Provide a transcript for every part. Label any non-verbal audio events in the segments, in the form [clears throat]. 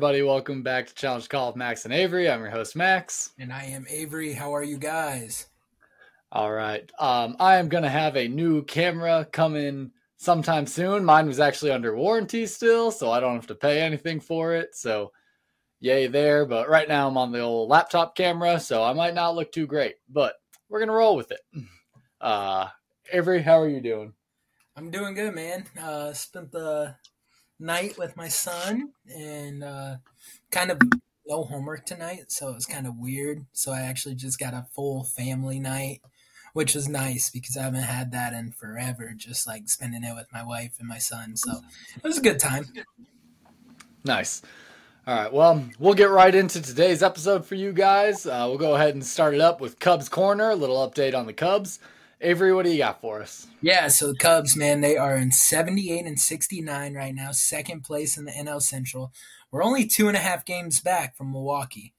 everybody? Welcome back to Challenge Call with Max and Avery. I'm your host, Max. And I am Avery. How are you guys? All right. Um, I am going to have a new camera coming sometime soon. Mine was actually under warranty still, so I don't have to pay anything for it. So, yay there. But right now I'm on the old laptop camera, so I might not look too great, but we're going to roll with it. Uh, Avery, how are you doing? I'm doing good, man. Uh, spent the night with my son and uh, kind of no homework tonight, so it was kind of weird. So I actually just got a full family night, which was nice because I haven't had that in forever. Just like spending it with my wife and my son, so it was a good time. Nice. All right. Well, we'll get right into today's episode for you guys. Uh, we'll go ahead and start it up with Cubs Corner. A little update on the Cubs. Avery, what do you got for us? Yeah, so the Cubs, man, they are in 78 and 69 right now, second place in the NL Central. We're only two and a half games back from Milwaukee.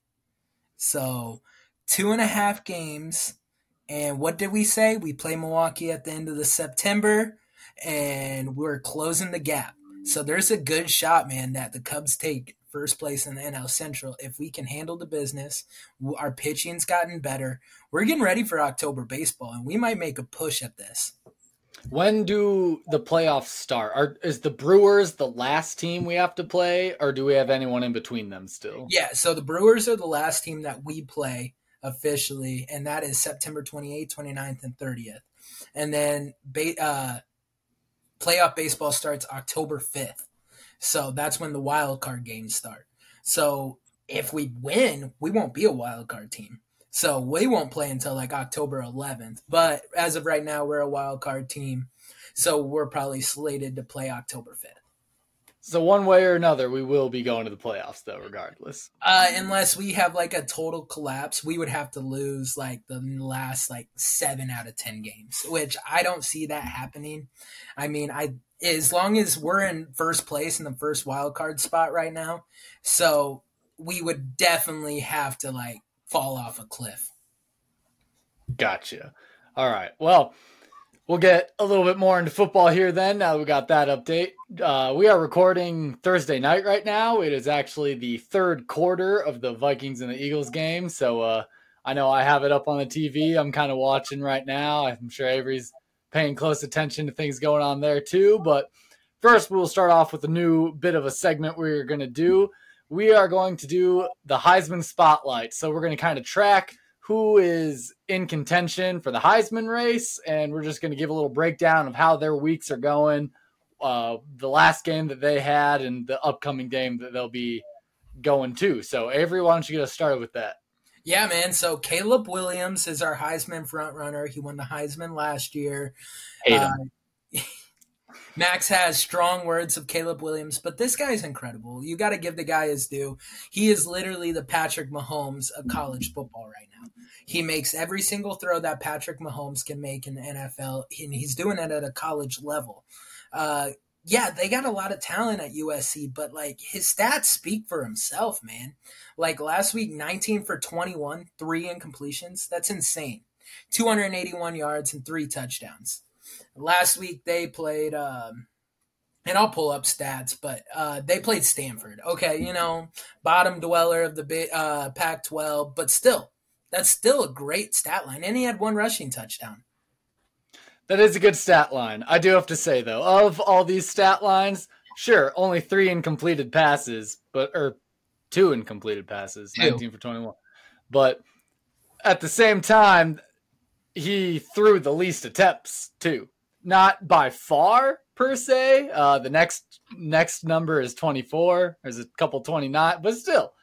So, two and a half games. And what did we say? We play Milwaukee at the end of the September, and we're closing the gap. So, there's a good shot, man, that the Cubs take first place in the NL Central. If we can handle the business, our pitching's gotten better. We're getting ready for October baseball, and we might make a push at this. When do the playoffs start? Are, is the Brewers the last team we have to play, or do we have anyone in between them still? Yeah, so the Brewers are the last team that we play officially, and that is September 28th, 29th, and 30th. And then uh, playoff baseball starts October 5th. So that's when the wild card games start. So if we win, we won't be a wild card team. So we won't play until like October 11th. But as of right now, we're a wild card team. So we're probably slated to play October 5th. So one way or another, we will be going to the playoffs, though, regardless. Uh, unless we have like a total collapse, we would have to lose like the last like seven out of ten games, which I don't see that happening. I mean, I as long as we're in first place in the first wild card spot right now, so we would definitely have to like fall off a cliff. Gotcha. All right. Well, we'll get a little bit more into football here then. Now we got that update. Uh, we are recording Thursday night right now. It is actually the third quarter of the Vikings and the Eagles game. So uh, I know I have it up on the TV. I'm kind of watching right now. I'm sure Avery's paying close attention to things going on there too. But first, we'll start off with a new bit of a segment we're going to do. We are going to do the Heisman Spotlight. So we're going to kind of track who is in contention for the Heisman race, and we're just going to give a little breakdown of how their weeks are going, uh, the last game that they had, and the upcoming game that they'll be going to. So, Avery, why don't you get us started with that? Yeah, man. So Caleb Williams is our Heisman front runner. He won the Heisman last year. Uh, [laughs] Max has strong words of Caleb Williams, but this guy's incredible. You got to give the guy his due. He is literally the Patrick Mahomes of college football right now. He makes every single throw that Patrick Mahomes can make in the NFL, and he's doing it at a college level. Uh, yeah, they got a lot of talent at USC, but like his stats speak for himself, man. Like last week, 19 for 21, three incompletions. That's insane. 281 yards and three touchdowns. Last week they played, um, and I'll pull up stats, but uh, they played Stanford. Okay, you know, bottom dweller of the uh, Pac 12, but still, that's still a great stat line. And he had one rushing touchdown. That is a good stat line. I do have to say though, of all these stat lines, sure, only three incompleted passes, but or two incompleted passes, two. 19 for 21. But at the same time, he threw the least attempts too. Not by far per se. Uh, the next next number is 24. There's a couple 29, but still,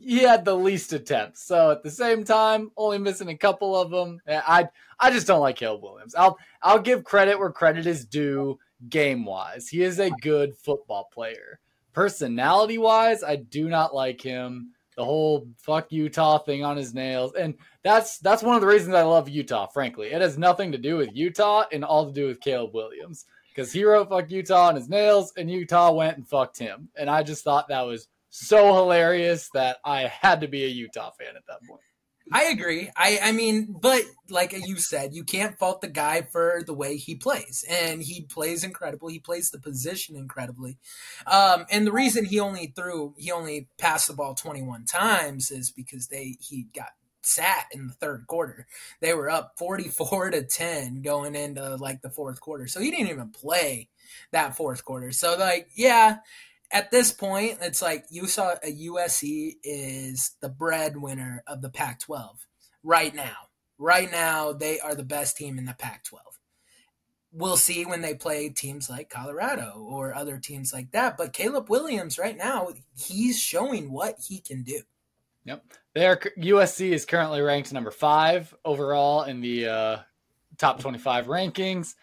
he had the least attempts. So at the same time, only missing a couple of them. I I just don't like Caleb Williams. I'll I'll give credit where credit is due game wise. He is a good football player. Personality wise, I do not like him. The whole fuck Utah thing on his nails. And that's that's one of the reasons I love Utah, frankly. It has nothing to do with Utah and all to do with Caleb Williams. Because he wrote fuck Utah on his nails and Utah went and fucked him. And I just thought that was so hilarious that I had to be a Utah fan at that point. I agree. I I mean, but like you said, you can't fault the guy for the way he plays, and he plays incredible. He plays the position incredibly, um, and the reason he only threw he only passed the ball twenty one times is because they he got sat in the third quarter. They were up forty four to ten going into like the fourth quarter, so he didn't even play that fourth quarter. So like, yeah, at this point, it's like you saw a USC is the breadwinner of the Pac 12 right now. Right now, they are the best team in the Pac 12. We'll see when they play teams like Colorado or other teams like that. But Caleb Williams, right now, he's showing what he can do. Yep. Their USC is currently ranked number five overall in the uh, top 25 rankings.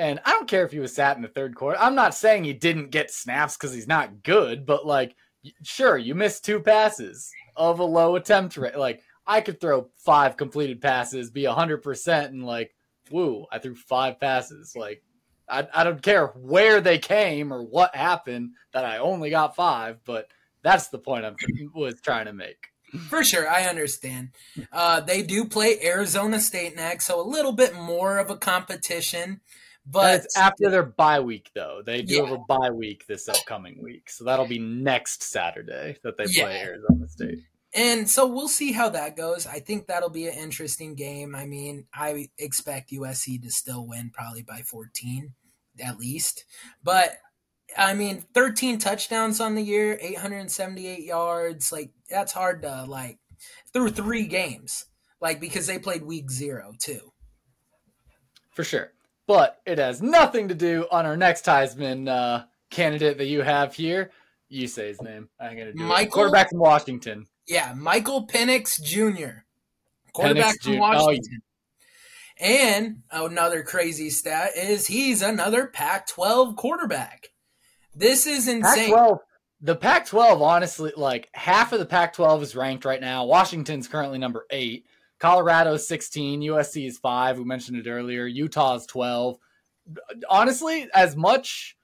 And I don't care if he was sat in the third quarter. I'm not saying he didn't get snaps because he's not good, but like, sure, you missed two passes of a low attempt rate. Like, I could throw five completed passes, be 100%, and like, woo, I threw five passes. Like, I, I don't care where they came or what happened that I only got five, but that's the point I was trying to make. For sure, I understand. Uh, they do play Arizona State next, so a little bit more of a competition. But it's after their bye week, though. They do yeah. have a bye week this upcoming week, so that'll be next Saturday that they play yeah. Arizona State. And so we'll see how that goes. I think that'll be an interesting game. I mean, I expect USC to still win probably by 14 at least. But I mean, 13 touchdowns on the year, 878 yards. Like, that's hard to, like, through three games. Like, because they played week zero, too. For sure but it has nothing to do on our next Heisman uh, candidate that you have here. You say his name. I'm going to do Michael, it. Quarterback from Washington. Yeah, Michael Penix Jr. Quarterback Penix from Jr. Washington. Oh, and another crazy stat is he's another Pac 12 quarterback. This is insane. Pac-12, the Pac 12, honestly, like half of the Pac 12 is ranked right now. Washington's currently number eight. Colorado is 16, USC is 5, we mentioned it earlier, Utah is 12. Honestly, as much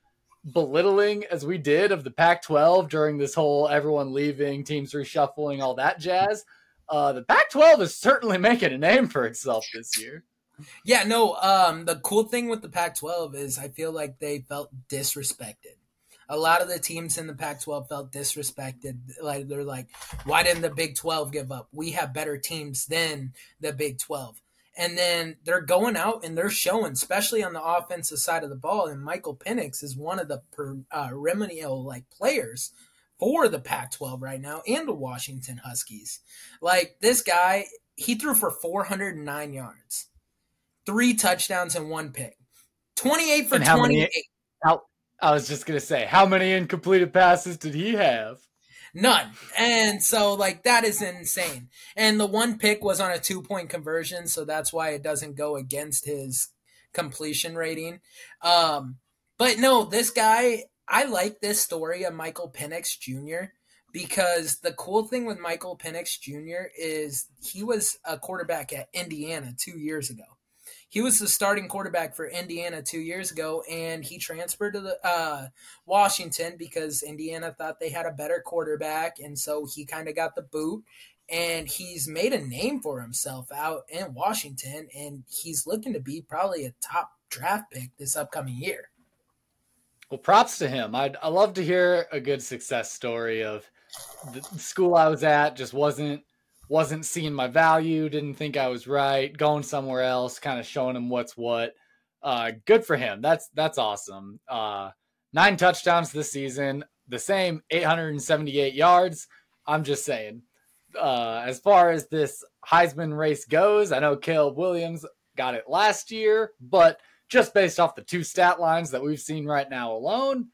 belittling as we did of the Pac 12 during this whole everyone leaving, teams reshuffling, all that jazz, uh, the Pac 12 is certainly making a name for itself this year. Yeah, no, um, the cool thing with the Pac 12 is I feel like they felt disrespected a lot of the teams in the Pac 12 felt disrespected. Like, they're like, why didn't the Big 12 give up? We have better teams than the Big 12. And then they're going out and they're showing, especially on the offensive side of the ball. And Michael Penix is one of the uh, perennial like players for the Pac-12 right now and the Washington Huskies. Like this guy, he threw for 409 yards, three touchdowns and one pick, 28 for 28. Many, how, I was just gonna say, how many incompleted passes did he have? None. And so like that is insane. And the one pick was on a two point conversion, so that's why it doesn't go against his completion rating. Um, but no, this guy, I like this story of Michael Penix Jr. because the cool thing with Michael Penix Jr. is he was a quarterback at Indiana two years ago he was the starting quarterback for Indiana two years ago, and he transferred to the uh, Washington because Indiana thought they had a better quarterback, and so he kind of got the boot. And he's made a name for himself out in Washington, and he's looking to be probably a top draft pick this upcoming year. Well, props to him. I'd I love to hear a good success story of the school I was at just wasn't wasn't seeing my value, didn't think I was right, going somewhere else, kind of showing him what's what. Uh, good for him. That's that's awesome. Uh, nine touchdowns this season, the same 878 yards. I'm just saying. Uh, as far as this Heisman race goes, I know Caleb Williams got it last year, but just based off the two stat lines that we've seen right now alone,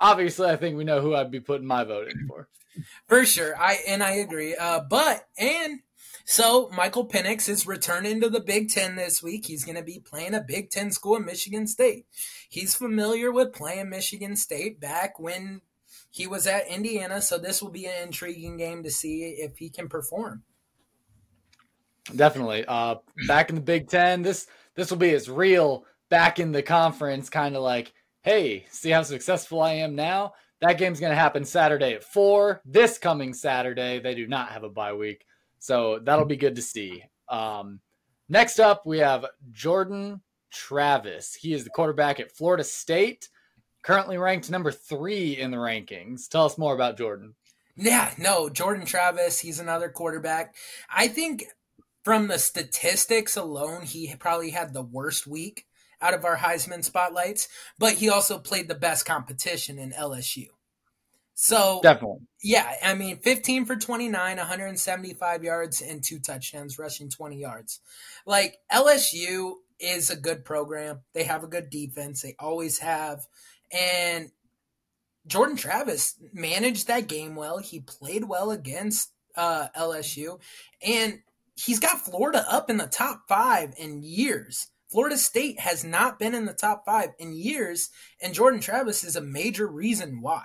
obviously I think we know who I'd be putting my vote in for. For sure. I and I agree. Uh, but and so Michael Penix is returning to the Big Ten this week. He's going to be playing a Big Ten school Michigan State. He's familiar with playing Michigan State back when he was at Indiana, so this will be an intriguing game to see if he can perform. Definitely. Uh, back in the Big Ten, this this will be his real back in the conference kind of like, hey, see how successful I am now. That game's going to happen Saturday at 4. This coming Saturday, they do not have a bye week. So that'll be good to see. Um, next up, we have Jordan Travis. He is the quarterback at Florida State, currently ranked number three in the rankings. Tell us more about Jordan. Yeah, no, Jordan Travis, he's another quarterback. I think from the statistics alone, he probably had the worst week out of our Heisman spotlights, but he also played the best competition in LSU. So definitely, yeah. I mean, 15 for 29, 175 yards, and two touchdowns, rushing 20 yards. Like LSU is a good program. They have a good defense. They always have, and Jordan Travis managed that game well. He played well against uh, LSU, and he's got Florida up in the top five in years. Florida State has not been in the top five in years, and Jordan Travis is a major reason why.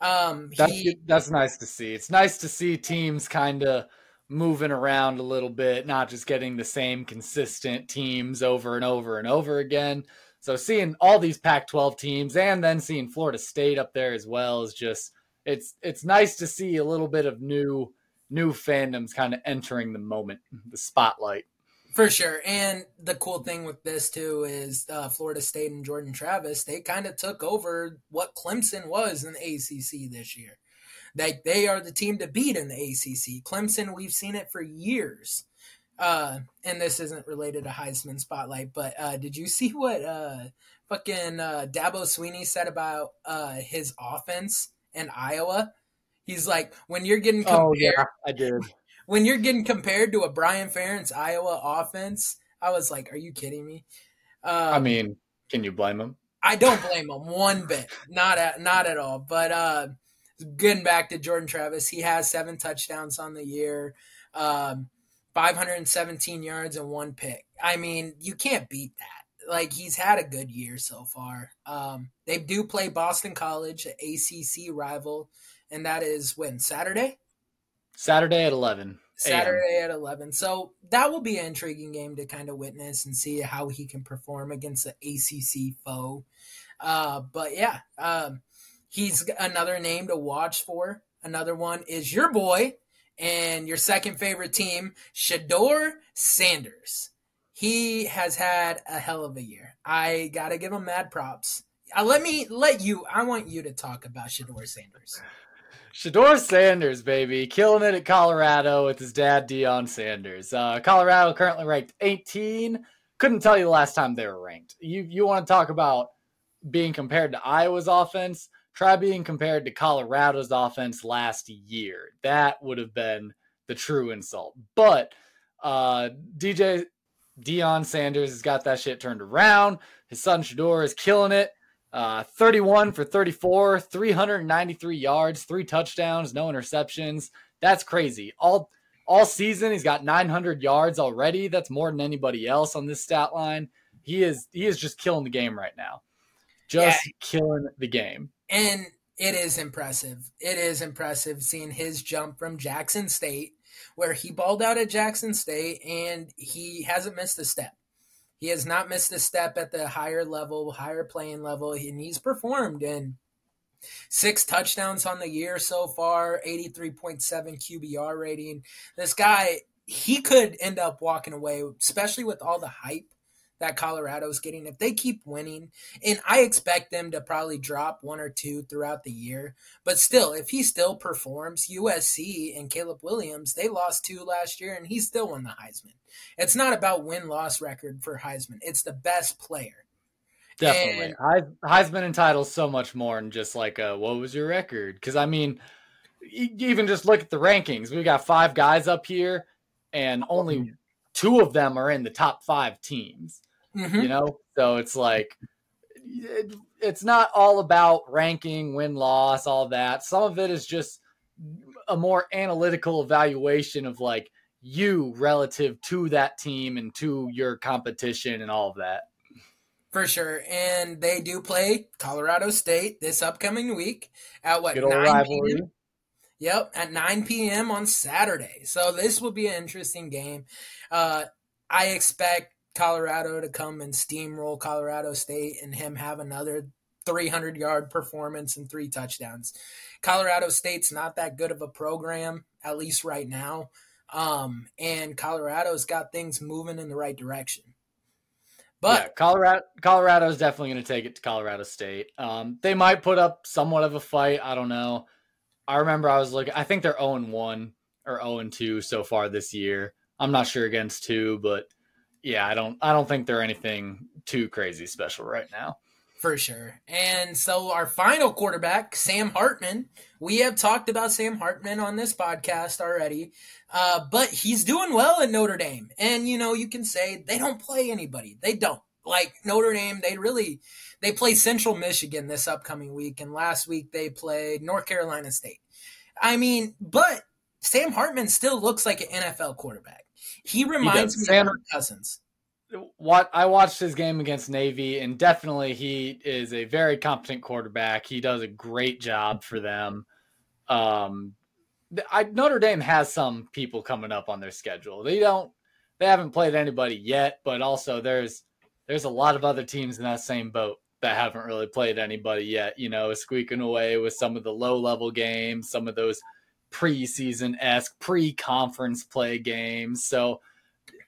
Um, that's, he, that's nice to see. It's nice to see teams kind of moving around a little bit, not just getting the same consistent teams over and over and over again. So seeing all these Pac-12 teams and then seeing Florida State up there as well is just it's it's nice to see a little bit of new new fandoms kind of entering the moment, the spotlight. For sure. And the cool thing with this, too, is uh, Florida State and Jordan Travis, they kind of took over what Clemson was in the ACC this year. Like, they are the team to beat in the ACC. Clemson, we've seen it for years. Uh, and this isn't related to Heisman Spotlight, but uh, did you see what uh, fucking uh, Dabo Swinney said about uh, his offense in Iowa? He's like, when you're getting compared, oh yeah, I did when you're getting compared to a Brian Ferentz Iowa offense, I was like, "Are you kidding me?" Um, I mean, can you blame him? I don't blame him one bit, not at not at all. But uh, getting back to Jordan Travis, he has seven touchdowns on the year, um, 517 yards and one pick. I mean, you can't beat that. Like he's had a good year so far. Um, they do play Boston College, an ACC rival, and that is when Saturday. Saturday at 11. Saturday at 11. So that will be an intriguing game to kind of witness and see how he can perform against the ACC foe. Uh, but yeah, um, he's another name to watch for. Another one is your boy and your second favorite team, Shedeur Sanders. He has had a hell of a year. I got to give him mad props. Uh, let me let you, I want you to talk about Shedeur Sanders. Shedeur Sanders, baby, killing it at Colorado with his dad, Deion Sanders. Uh, Colorado currently ranked 18. Couldn't tell you the last time they were ranked. You you want to talk about being compared to Iowa's offense? Try being compared to Colorado's offense last year. That would have been the true insult. But uh, DJ Deion Sanders has got that shit turned around. His son Shedeur is killing it. Uh, 31 for 34, 393 yards, three touchdowns, no interceptions. That's crazy. All all season he's got 900 yards already. That's more than anybody else on this stat line. He is he is just killing the game right now. Just yeah. killing the game. And it is impressive. It is impressive seeing his jump from Jackson State where he balled out at Jackson State and he hasn't missed a step. He has not missed a step at the higher level, higher playing level, and he's performed in six touchdowns on the year so far, 83.7 QBR rating. This guy, he could end up walking away, especially with all the hype that Colorado's getting. If they keep winning, and I expect them to probably drop one or two throughout the year, but still, if he still performs, USC and Caleb Williams, they lost two last year, and he still won the Heisman. It's not about win loss record for Heisman, it's the best player. Definitely. And, Heisman entitles so much more than just like, a, what was your record? Because, I mean, even just look at the rankings. We've got five guys up here, and only mm-hmm. two of them are in the top five teams. Mm-hmm. You know, so it's like it, it's not all about ranking, win loss, all that. Some of it is just a more analytical evaluation of like you relative to that team and to your competition and all of that. For sure. And they do play Colorado State this upcoming week at what, 9 p.m.? Yep, at 9 p.m. on Saturday. So this will be an interesting game. Uh, I expect Colorado to come and steamroll Colorado State and him have another 300 yard performance and three touchdowns. Colorado State's not that good of a program, at least right now. Um, and Colorado's got things moving in the right direction. But yeah, Colorado Colorado is definitely going to take it to Colorado State. Um, they might put up somewhat of a fight. I don't know. I remember I was looking. I think they're zero and one or zero and two so far this year. I'm not sure against two, but yeah, I don't. I don't think they're anything too crazy special right now. For sure. And so our final quarterback, Sam Hartman. We have talked about Sam Hartman on this podcast already, uh, but he's doing well at Notre Dame. And you know, you can say they don't play anybody. They don't. Like Notre Dame, they really they play Central Michigan this upcoming week, and last week they played North Carolina State. I mean, but Sam Hartman still looks like an NFL quarterback. He reminds he me Sam, of Cousins what I watched his game against Navy, and definitely he is a very competent quarterback. He does a great job for them. Um, I, Notre Dame has some people coming up on their schedule. They don't, they haven't played anybody yet, but also there's there's a lot of other teams in that same boat that haven't really played anybody yet. You know, squeaking away with some of the low level games, some of those preseason esque pre conference play games. So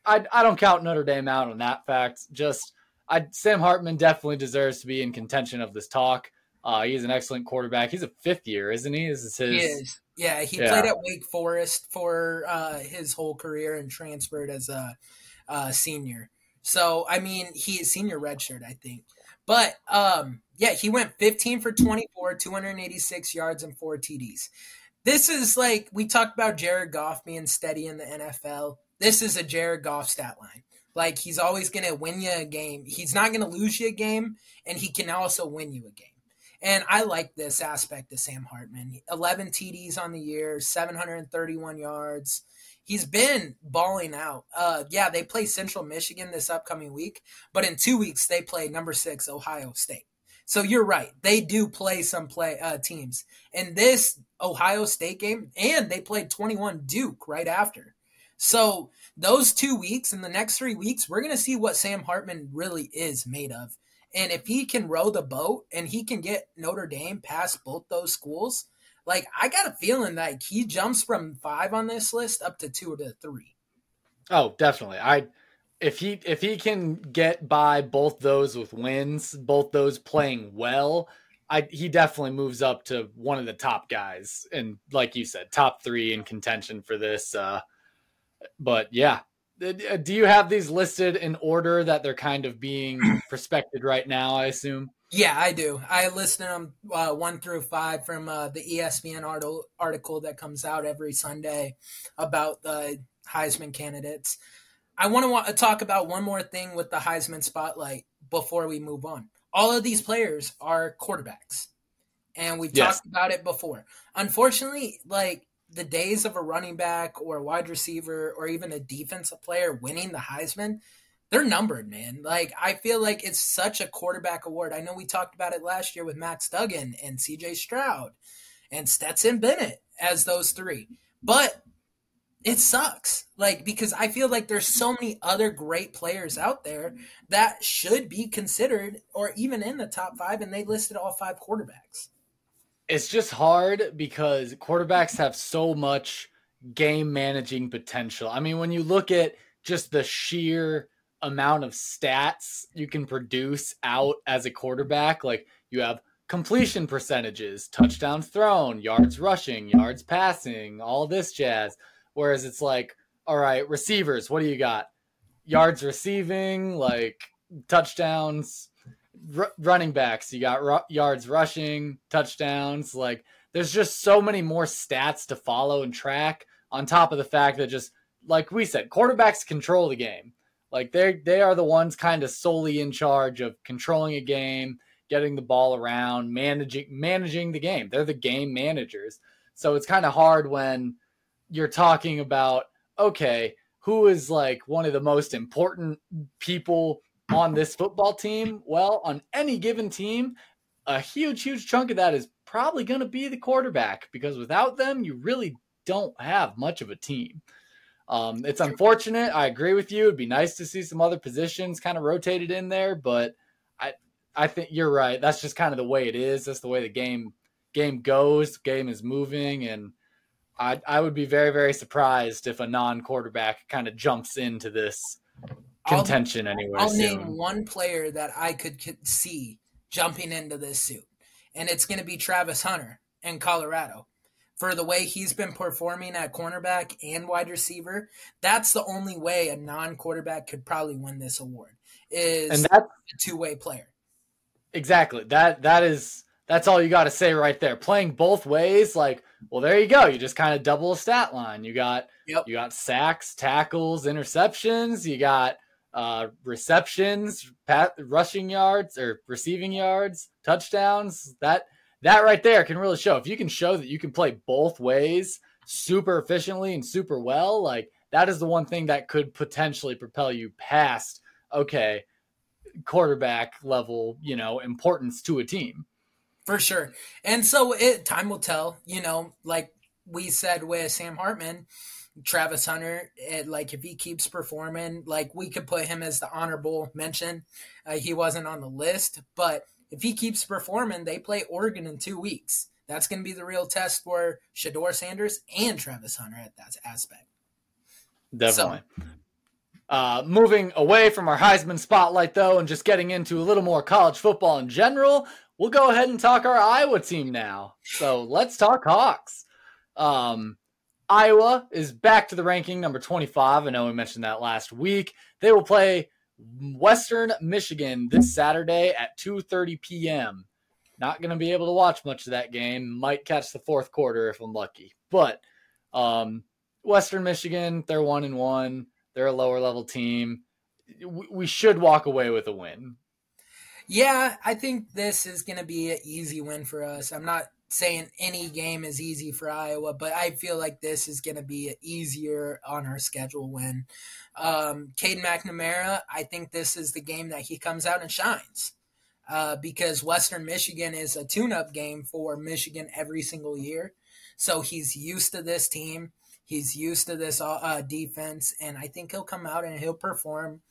I I don't count Notre Dame out on that fact. Just I Sam Hartman definitely deserves to be in contention of this talk. Uh, he's an excellent quarterback. He's a fifth year, isn't he? This is his. He is. Yeah, he yeah. played at Wake Forest for uh, his whole career and transferred as a, a senior. So I mean, he is senior redshirt, I think. But um, yeah, he went 15 for 24, 286 yards and four TDs. This is like we talked about Jared Goff being steady in the NFL. This is a Jared Goff stat line. Like he's always going to win you a game. He's not going to lose you a game, and he can also win you a game. And I like this aspect of Sam Hartman. 11 TDs on the year, 731 yards. He's been balling out. Uh, yeah, they play Central Michigan this upcoming week, but in two weeks they play number six Ohio State. So you're right. They do play some play uh, teams. and this Ohio State game, and they played 21 Duke right after. So those two weeks and the next three weeks, we're going to see what Sam Hartman really is made of. And if he can row the boat and he can get Notre Dame past both those schools, like I got a feeling like he jumps from five on this list up to two to three. Oh, definitely. I if he if he can get by both those with wins, both those playing well, I he definitely moves up to one of the top guys, and like you said, top three in contention for this. Uh, but yeah, uh, do you have these listed in order that they're kind of being [clears throat] prospected right now? I assume. Yeah, I do. I listed them uh, one through five from uh, the ESPN article article that comes out every Sunday about the Heisman candidates. I want to talk about one more thing with the Heisman spotlight before we move on. All of these players are quarterbacks, and we've yes. talked about it before. Unfortunately, like the days of a running back or a wide receiver or even a defensive player winning the Heisman, they're numbered, man. Like I feel like it's such a quarterback award. I know we talked about it last year with Max Duggan and CJ Stroud and Stetson Bennett as those three. But it sucks. Like because I feel like there's so many other great players out there that should be considered or even in the top 5 and they listed all five quarterbacks it's just hard because quarterbacks have so much game managing potential. I mean, when you look at just the sheer amount of stats you can produce out as a quarterback, like you have completion percentages, touchdowns thrown, yards rushing, yards passing, all this jazz. Whereas it's like, all right, receivers, what do you got? Yards receiving, like touchdowns, r- running backs. You got r- yards rushing, touchdowns. Like there's just so many more stats to follow and track. On top of the fact that just like we said, quarterbacks control the game. Like they they are the ones kind of solely in charge of controlling a game, getting the ball around, managing managing the game. They're the game managers. So it's kind of hard when you're talking about okay, who is like one of the most important people on this football team? Well, on any given team, a huge, huge chunk of that is probably going to be the quarterback because without them, you really don't have much of a team. Um, it's unfortunate. I agree with you. It'd be nice to see some other positions kind of rotated in there, but I I think you're right. That's just kind of the way it is. That's the way the game game goes. The game is moving, and I I would be very very surprised if a non quarterback kind of jumps into this contention I'll, anywhere. I'll soon. name one player that I could see jumping into this suit, and it's going to be Travis Hunter in Colorado. For the way he's been performing at cornerback and wide receiver, that's the only way a non-quarterback could probably win this award. Is and that's a two-way player. Exactly. That that is that's all you got to say right there. Playing both ways, like, well, there you go. You just kind of double a stat line. You got yep. you got sacks, tackles, interceptions. You got uh, receptions, pat, rushing yards or receiving yards, touchdowns. That that right there can really show. If you can show that you can play both ways super efficiently and super well, like that is the one thing that could potentially propel you past okay quarterback level, you know, importance to a team. For sure. And so it time will tell, you know, like we said with Sam Hartman, Travis Hunter, it, like if he keeps performing, like we could put him as the honorable mention. Uh, he wasn't on the list, but if he keeps performing, they play Oregon in two weeks. That's going to be the real test for Shedeur Sanders and Travis Hunter at that aspect. Definitely. So, uh, moving away from our Heisman spotlight, though, and just getting into a little more college football in general, we'll go ahead and talk our Iowa team now. So let's talk Hawks. Um, Iowa is back to the ranking number 25. I know we mentioned that last week. They will play Western Michigan this Saturday at 2:30 p.m. Not going to be able to watch much of that game. Might catch the fourth quarter if I'm lucky. But um, Western Michigan, they're one and one. They're a lower level team. We should walk away with a win. Yeah, I think this is going to be an easy win for us. I'm not saying any game is easy for Iowa, but I feel like this is going to be easier on our schedule win. Um, Cade McNamara, I think this is the game that he comes out and shines. Uh, because Western Michigan is a tune up game for Michigan every single year. So he's used to this team. He's used to this uh, defense, and I think he'll come out and he'll perform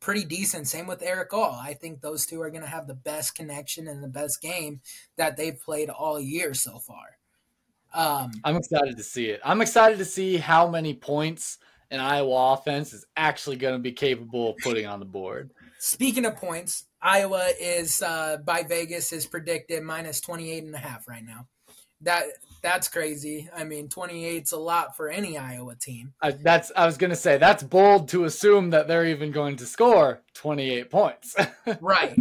pretty decent. Same with Erick All. I think those two are going to have the best connection and the best game that they've played all year so far. Um, I'm excited to see it. I'm excited to see how many points an Iowa offense is actually going to be capable of putting on the board. Speaking of points, Iowa is uh, by Vegas is predicted minus 28 and a half right now. That that's crazy. I mean, 28's a lot for any Iowa team. I, that's I was going to say that's bold to assume that they're even going to score 28 points. [laughs] right.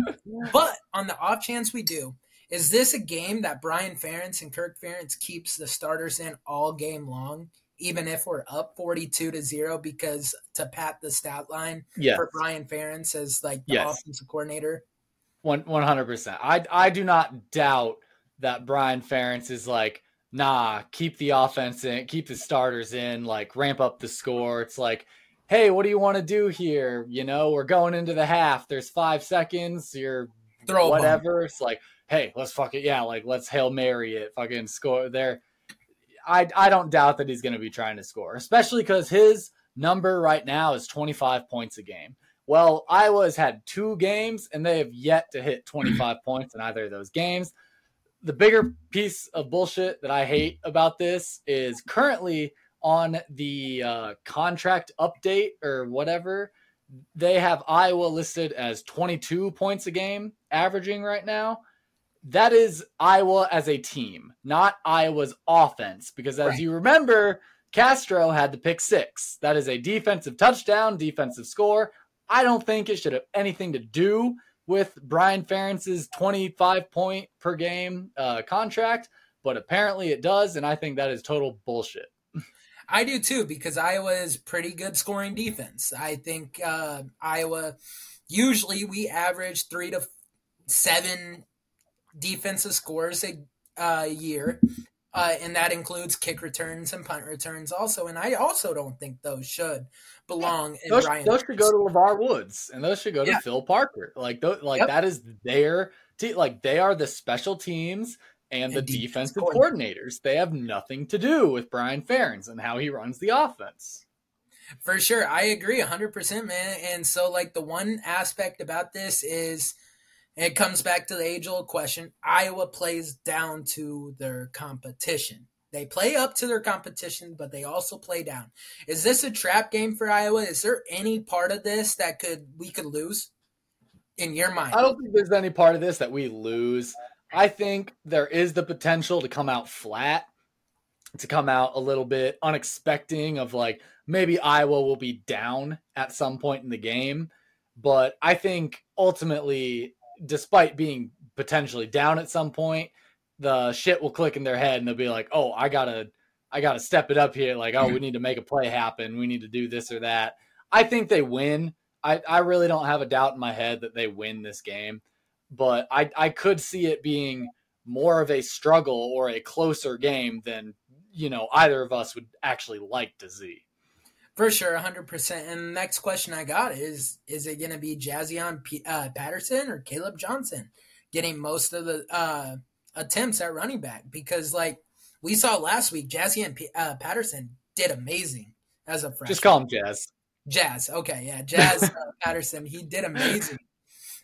But on the off chance we do, is this a game that Brian Ferentz and Kirk Ferentz keeps the starters in all game long, even if we're up 42 to 0 because to pat the stat line yes. for Brian Ferentz as like the yes. offensive coordinator? One, 100%. I I do not doubt that Brian Ferentz is like nah, keep the offense in, keep the starters in, like ramp up the score. It's like, hey, what do you want to do here? You know, we're going into the half. There's five seconds. You're throw whatever. It's like, hey, let's fuck it. Yeah, like let's hail mary it. Fucking score there. I I don't doubt that he's going to be trying to score, especially because his number right now is 25 points a game. Well, Iowa has had two games and they have yet to hit 25 points in either of those games the bigger piece of bullshit that I hate about this is currently on the uh, contract update or whatever, they have Iowa listed as 22 points a game averaging right now. That is Iowa as a team, not Iowa's offense. Because as right. you remember, Castro had the pick six. That is a defensive touchdown, defensive score. I don't think it should have anything to do with Brian Ferentz's 25 point per game uh, contract, but apparently it does, and I think that is total bullshit. [laughs] I do too because Iowa is pretty good scoring defense. I think uh, Iowa usually we average three to seven defensive scores a uh, year. Uh, and that includes kick returns and punt returns also. And I also don't think those should belong in those, Ryan. Those should go to LeVar Woods, and those should go to yeah. Phil Parker. Like, those, like yep. that is their team. Like they are the special teams and, and the defensive coordinators. They have nothing to do with Brian Ferentz and how he runs the offense. For sure, I agree 100%, man. And so, like, the one aspect about this is it comes back to the age old question Iowa plays down to their competition. They play up to their competition, but they also play down. Is this a trap game for Iowa? Is there any part of this that could we could lose in your mind? I don't think there's any part of this that we lose. I think there is the potential to come out flat, to come out a little bit unexpecting of like maybe Iowa will be down at some point in the game. But I think ultimately, despite being potentially down at some point, the shit will click in their head and they'll be like, "Oh, I gotta, I gotta step it up here. Like, oh, we mm-hmm. need to make a play happen. We need to do this or that." I think they win. I, I really don't have a doubt in my head that they win this game, but I, I could see it being more of a struggle or a closer game than you know either of us would actually like to see. For sure, 100%. And the next question I got is Is it going to be Jaziun P- uh, Patterson or Kaleb Johnson getting most of the uh, attempts at running back because, like we saw last week, Jaziun P- uh, Patterson did amazing as a freshman. Just call him Jazz. Jazz. Okay, yeah, Jazz uh, [laughs] Patterson. He did amazing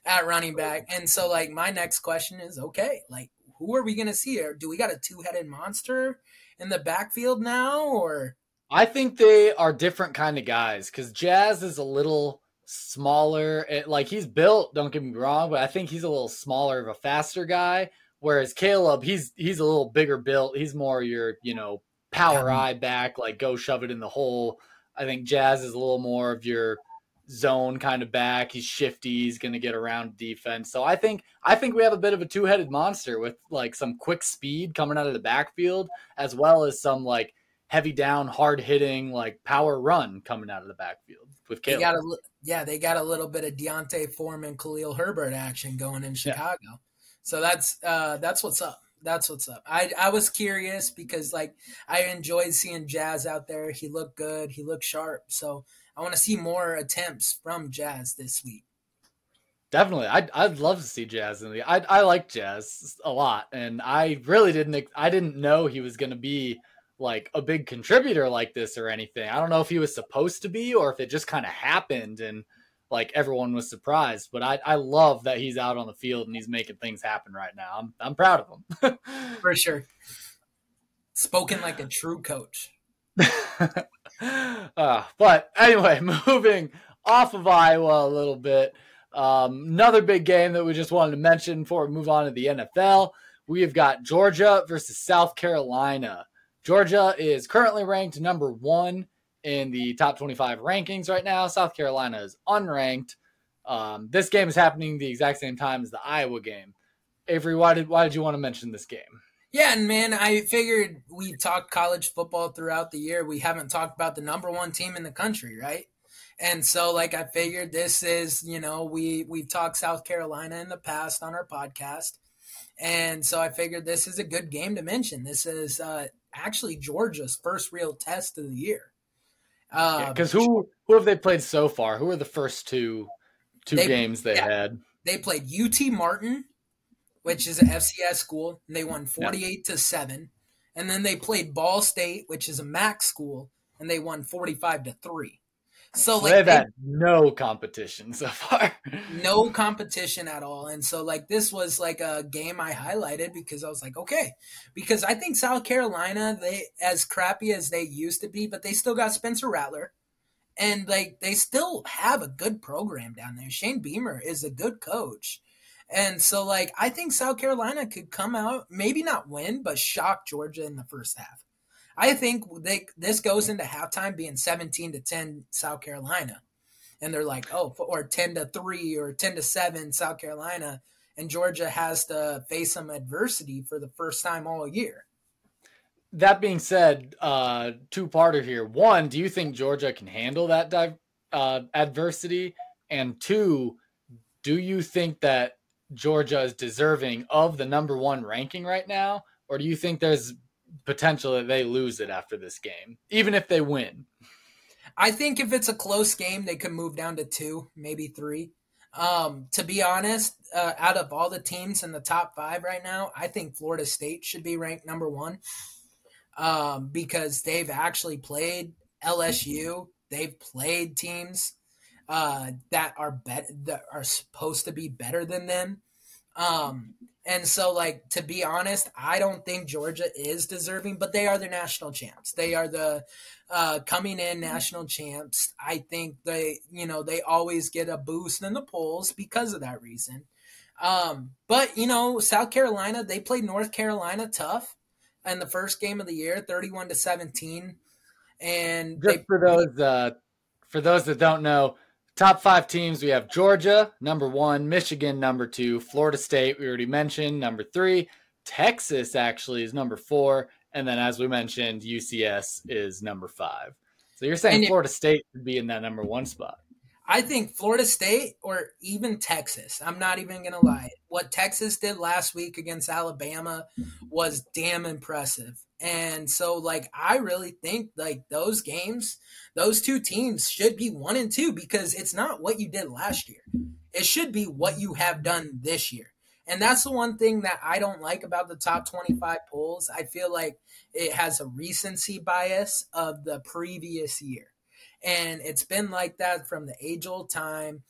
at running back. And so, like, my next question is, okay, like, who are we going to see here? Do we got a two-headed monster in the backfield now, or? I think they are different kind of guys because Jazz is a little smaller. It, like he's built, don't get me wrong, but I think he's a little smaller of a faster guy. Whereas Caleb, he's he's a little bigger built. He's more your you know power eye back, like go shove it in the hole. I think Jazz is a little more of your zone kind of back. He's shifty. He's going to get around defense. So I think I think we have a bit of a two headed monster with like some quick speed coming out of the backfield, as well as some like heavy down, hard hitting, like power run coming out of the backfield with Caleb. They got a, yeah, they got a little bit of D'Onta Foreman, Khalil Herbert action going in Chicago. So that's uh, that's what's up. That's what's up. I I was curious because like I enjoyed seeing Jazz out there. He looked good. He looked sharp. So I want to see more attempts from Jazz this week. Definitely, I'd I'd love to see Jazz in the. I I like Jazz a lot, and I really didn't I didn't know he was going to be like a big contributor like this or anything. I don't know if he was supposed to be or if it just kind of happened and like everyone was surprised. But I, I love that he's out on the field and he's making things happen right now. I'm I'm proud of him. [laughs] For sure. Spoken like a true coach. [laughs] uh, but anyway, [laughs] moving off of Iowa a little bit. Um, another big game that we just wanted to mention before we move on to the NFL. We have got Georgia versus South Carolina. Georgia is currently ranked number one in the top 25 rankings right now. South Carolina is unranked. Um, this game is happening the exact same time as the Iowa game. Avery, why did why did you want to mention this game? Yeah, and man, I figured we talked college football throughout the year. We haven't talked about the number one team in the country, right? And so, like, I figured this is, you know, we we've talked South Carolina in the past on our podcast, and so I figured this is a good game to mention. This is uh, actually Georgia's first real test of the year. Because um, who who have they played so far? Who are the first two two they, games they yeah, had? They played UT Martin, which is an FCS school, and they won forty eight yeah. to seven. And then they played Ball State, which is a MAC school, and they won forty five to three. So, like they've they, had no competition so far. no competition at all. And so like this was like a game I highlighted because I was like, okay. Because I think South Carolina, they as crappy as they used to be, but they still got Spencer Rattler. And like they still have a good program down there. Shane Beamer is a good coach. And so like I think South Carolina could come out, maybe not win, but shock Georgia in the first half. I think they this goes into halftime being 17 to 10 South Carolina. And they're like, oh, or 10 to 3 or 10 to 7 South Carolina. And Georgia has to face some adversity for the first time all year. That being said, uh, two parter here. One, do you think Georgia can handle that uh, adversity? And two, do you think that Georgia is deserving of the number one ranking right now? Or do you think there's potential that they lose it after this game, even if they win. I think if it's a close game, they could move down to two, maybe three. Um, to be honest, uh, out of all the teams in the top five right now, I think Florida State should be ranked number one um, because they've actually played LSU. They've played teams uh, that are bet- that are supposed to be better than them. Um, and so, like to be honest, I don't think Georgia is deserving, but they are the national champs. They are the uh, coming in national champs. I think they, you know, they always get a boost in the polls because of that reason. Um, but you know, South Carolina, they played North Carolina tough in the first game of the year, thirty-one to seventeen. And just they, for those uh, for those that don't know, top five teams we have Georgia number one, Michigan number two, Florida State we already mentioned number three, Texas actually is number four, and then as we mentioned, USC is number five. So you're saying Florida State would be in that number one spot? I think Florida State or even Texas. I'm not even going to lie. What Texas did last week against Alabama was damn impressive. And so like I really think like those games, those two teams should be 1 and 2 because it's not what you did last year. It should be what you have done this year. And that's the one thing that I don't like about the top 25 polls. I feel like it has a recency bias of the previous year. And it's been like that from the age old time.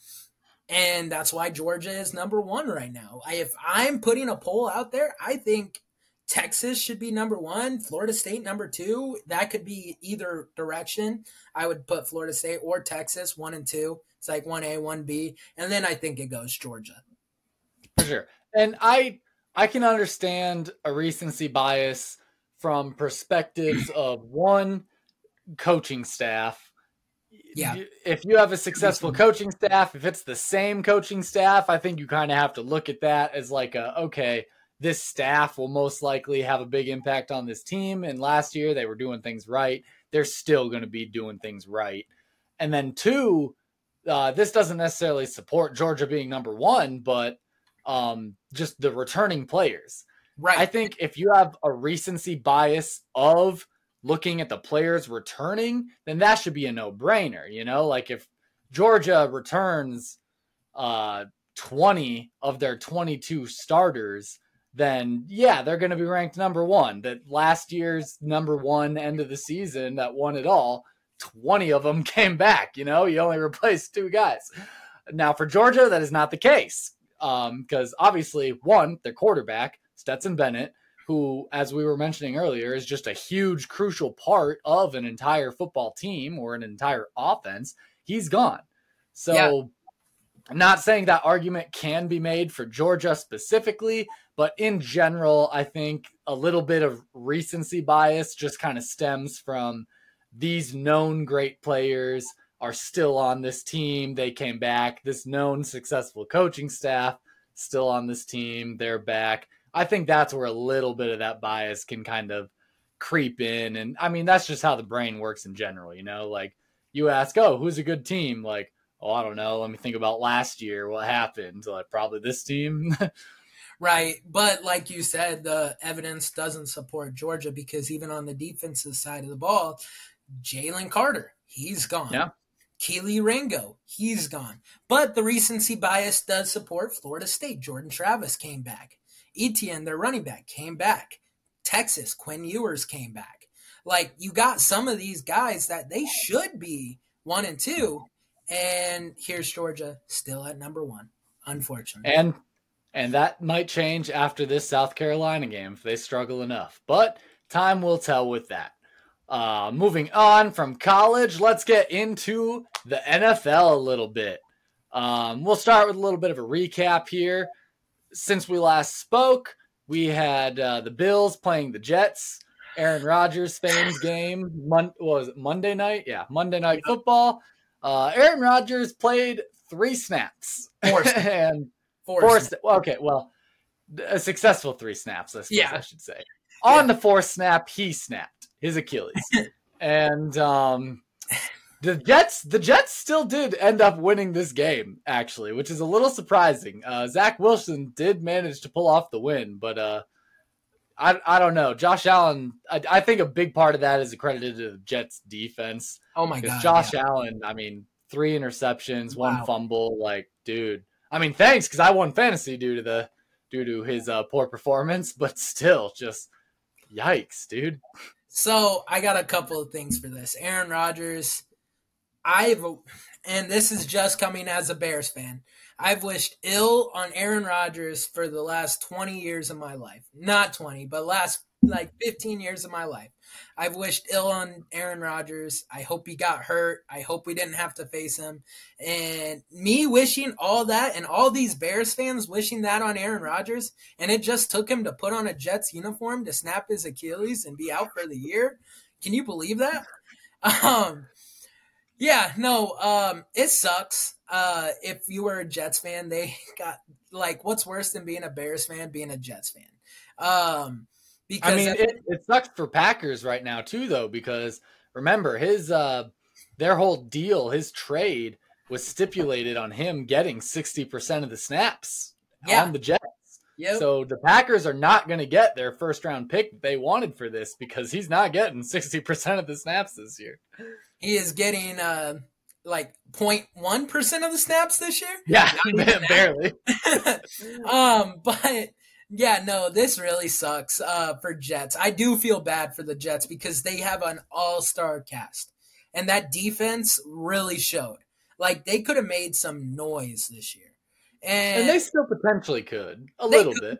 And that's why Georgia is number one right now. If I'm putting a poll out there, I think Texas should be number one, Florida State number two. That could be either direction. I would put Florida State or Texas one and two. It's like one A, one B, and then I think it goes Georgia. For sure, and I I can understand a recency bias from perspectives [clears throat] of one coaching staff yeah. If you have a successful mm-hmm. coaching staff, if it's the same coaching staff, I think you kind of have to look at that as like a okay, this staff will most likely have a big impact on this team. And last year they were doing things right. They're still going to be doing things right. And then two, uh, this doesn't necessarily support Georgia being number one, but um, just the returning players. Right. I think if you have a recency bias of looking at the players returning, then that should be a no brainer. You know, like if Georgia returns uh, 20 of their 22 starters, then yeah, they're going to be ranked number one. That last year's number one end of the season that won it all, 20 of them [laughs] came back. You know, you only replaced two guys. Now for Georgia, that is not the case because um, obviously, one, their quarterback, Stetson Bennett, who, as we were mentioning earlier, is just a huge, crucial part of an entire football team or an entire offense, he's gone. So, yeah. I'm not saying that argument can be made for Georgia specifically, but in general, I think a little bit of recency bias just kind of stems from these known great players are still on this team. They came back. This known successful coaching staff still on this team. They're back. I think that's where a little bit of that bias can kind of creep in. And I mean, that's just how the brain works in general, you know? Like you ask, oh, who's a good team? Like, oh, I don't know. Let me think about last year. What happened? Like, probably this team. [laughs] right. But like you said, the evidence doesn't support Georgia because even on the defensive side of the ball, Jalen Carter, he's gone. Yeah. Kelee Ringo, he's gone. But the recency bias does support Florida State. Jordan Travis came back. Etienne, their running back, came back. Texas, Quinn Ewers came back. Like you got some of these guys that they should be one and two, and here's Georgia still at number one, unfortunately. And and that might change after this South Carolina game if they struggle enough. But time will tell with that. Uh, moving on from college, let's get into the NFL a little bit. Um, we'll start with a little bit of a recap here since we last spoke, we had uh, the Bills playing the Jets. Aaron Rodgers' famed game Mon- was it Monday night? Yeah, Monday night football. Uh, Aaron Rodgers played three snaps [laughs] and four. four snaps. okay, well, a successful three snaps. I suppose yeah. I should say. On yeah. the fourth snap, he snapped his Achilles, [laughs] and um, the Jets, the Jets still did end up winning this game, actually, which is a little surprising. Uh, Zach Wilson did manage to pull off the win, but uh, I, I don't know. Josh Allen, I, I, think a big part of that is accredited to the Jets defense. Oh my god, Josh yeah. Allen, I mean, three interceptions, wow. one fumble. Like, dude, I mean, thanks because I won fantasy due to the due to his uh, poor performance, [laughs] but still, just yikes, dude. So I got a couple of things for this. Aaron Rodgers I've, and this is just coming as a Bears fan. I've wished ill on Aaron Rodgers for the last 20 years of my life. Not 20, but last like 15 years of my life. I've wished ill on Aaron Rodgers. I hope he got hurt. I hope we didn't have to face him. And me wishing all that and all these Bears fans wishing that on Aaron Rodgers, and it just took him to put on a Jets uniform to snap his Achilles and be out for the year. Can you believe that? [laughs] Um, yeah, no, um, it sucks. Uh, if you were a Jets fan, they [laughs] got like what's worse than being a Bears fan, being a Jets fan. Um, because I mean, it, it sucks for Packers right now too, though, because remember his uh, their whole deal, his trade was stipulated on him getting sixty percent of the snaps yeah. on the Jets. Yep. So the Packers are not going to get their first round pick they wanted for this because he's not getting 60% of the snaps this year. He is getting uh like 0.1% of the snaps this year? Yeah, [laughs] barely. [laughs] um but yeah, no, this really sucks uh for Jets. I do feel bad for the Jets because they have an all-star cast. And that defense really showed. Like they could have made some noise this year. And, and they still potentially could a little could. bit.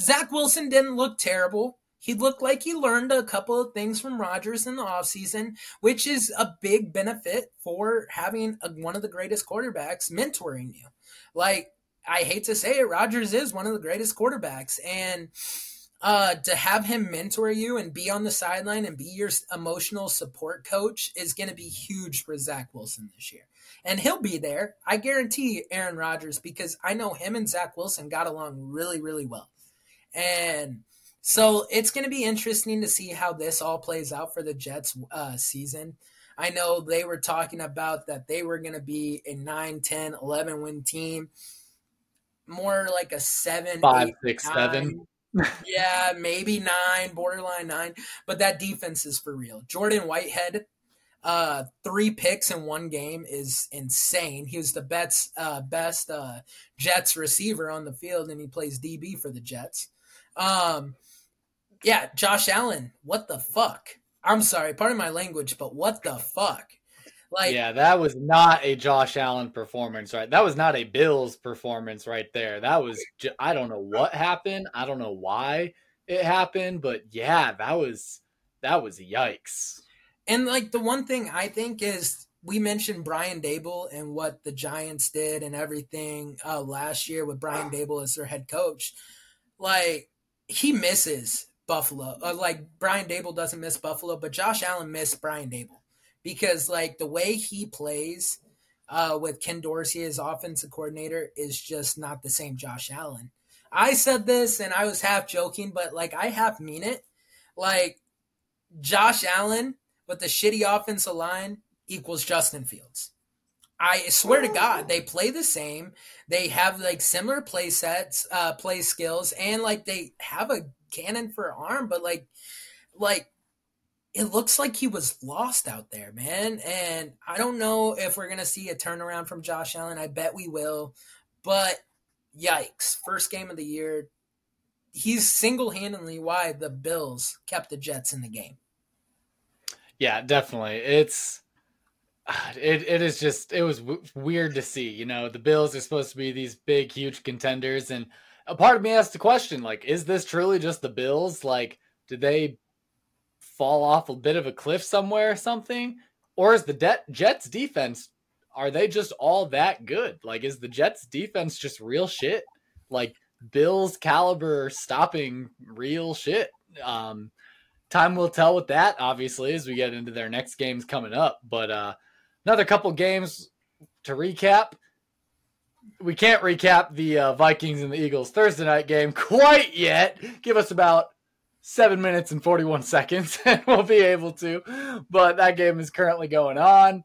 Zach Wilson didn't look terrible. He looked like he learned a couple of things from Rodgers in the offseason, which is a big benefit for having a, one of the greatest quarterbacks mentoring you. Like, I hate to say it, Rodgers is one of the greatest quarterbacks. And uh, to have him mentor you and be on the sideline and be your emotional support coach is going to be huge for Zach Wilson this year and he'll be there. I guarantee Aaron Rodgers because I know him and Zach Wilson got along really, really well. And so it's going to be interesting to see how this all plays out for the Jets uh, season. I know they were talking about that they were going to be a 9, 10, 11 win team, more like a 7, 5, eight, 6, nine. 7. yeah, maybe 9, borderline 9. But that defense is for real. Jordan Whitehead uh, three picks in one game is insane. He was the best, uh, best uh, Jets receiver on the field, and he plays DB for the Jets. Um, yeah, Josh Allen, what the fuck? I'm sorry, pardon my language, but what the fuck? Like, yeah, that was not a Josh Allen performance, right? That was not a Bills performance right there. That was I don't know what happened. I don't know why it happened, but yeah, that was that was yikes. And like the one thing I think is we mentioned Brian Daboll and what the Giants did and everything uh, last year with Brian Daboll as their head coach. Like he misses Buffalo. Uh, like Brian Daboll doesn't miss Buffalo, but Josh Allen missed Brian Daboll because like the way he plays uh, with Ken Dorsey as offensive coordinator is just not the same Josh Allen. I said this and I was half joking, but like I half mean it. Like Josh Allen with the shitty offensive line equals Justin Fields. I swear to God, they play the same. They have like similar play sets, uh, play skills, and like they have a cannon for arm, but like, like it looks like he was lost out there, man. And I don't know if we're gonna see a turnaround from Josh Allen. I bet we will, but yikes! First game of the year, he's single handedly why the Bills kept the Jets in the game. Yeah, definitely. It's [sighs] it it is just it was w- weird to see. You know, the Bills are supposed to be these big, huge contenders, and a part of me asked the question like, is this truly just the Bills? Like, did they fall off a bit of a cliff somewhere or something, or is the De- Jets defense? Are they just all that good? Like, is the Jets defense just real shit? Like Bills caliber stopping real shit. Um, time will tell with that, obviously, as we get into their next games coming up. But uh, another couple games to recap. We can't recap the uh, Vikings and the Eagles Thursday night game [laughs] quite yet. Give us about seven minutes and 41 seconds, [laughs] and we'll be able to. But that game is currently going on.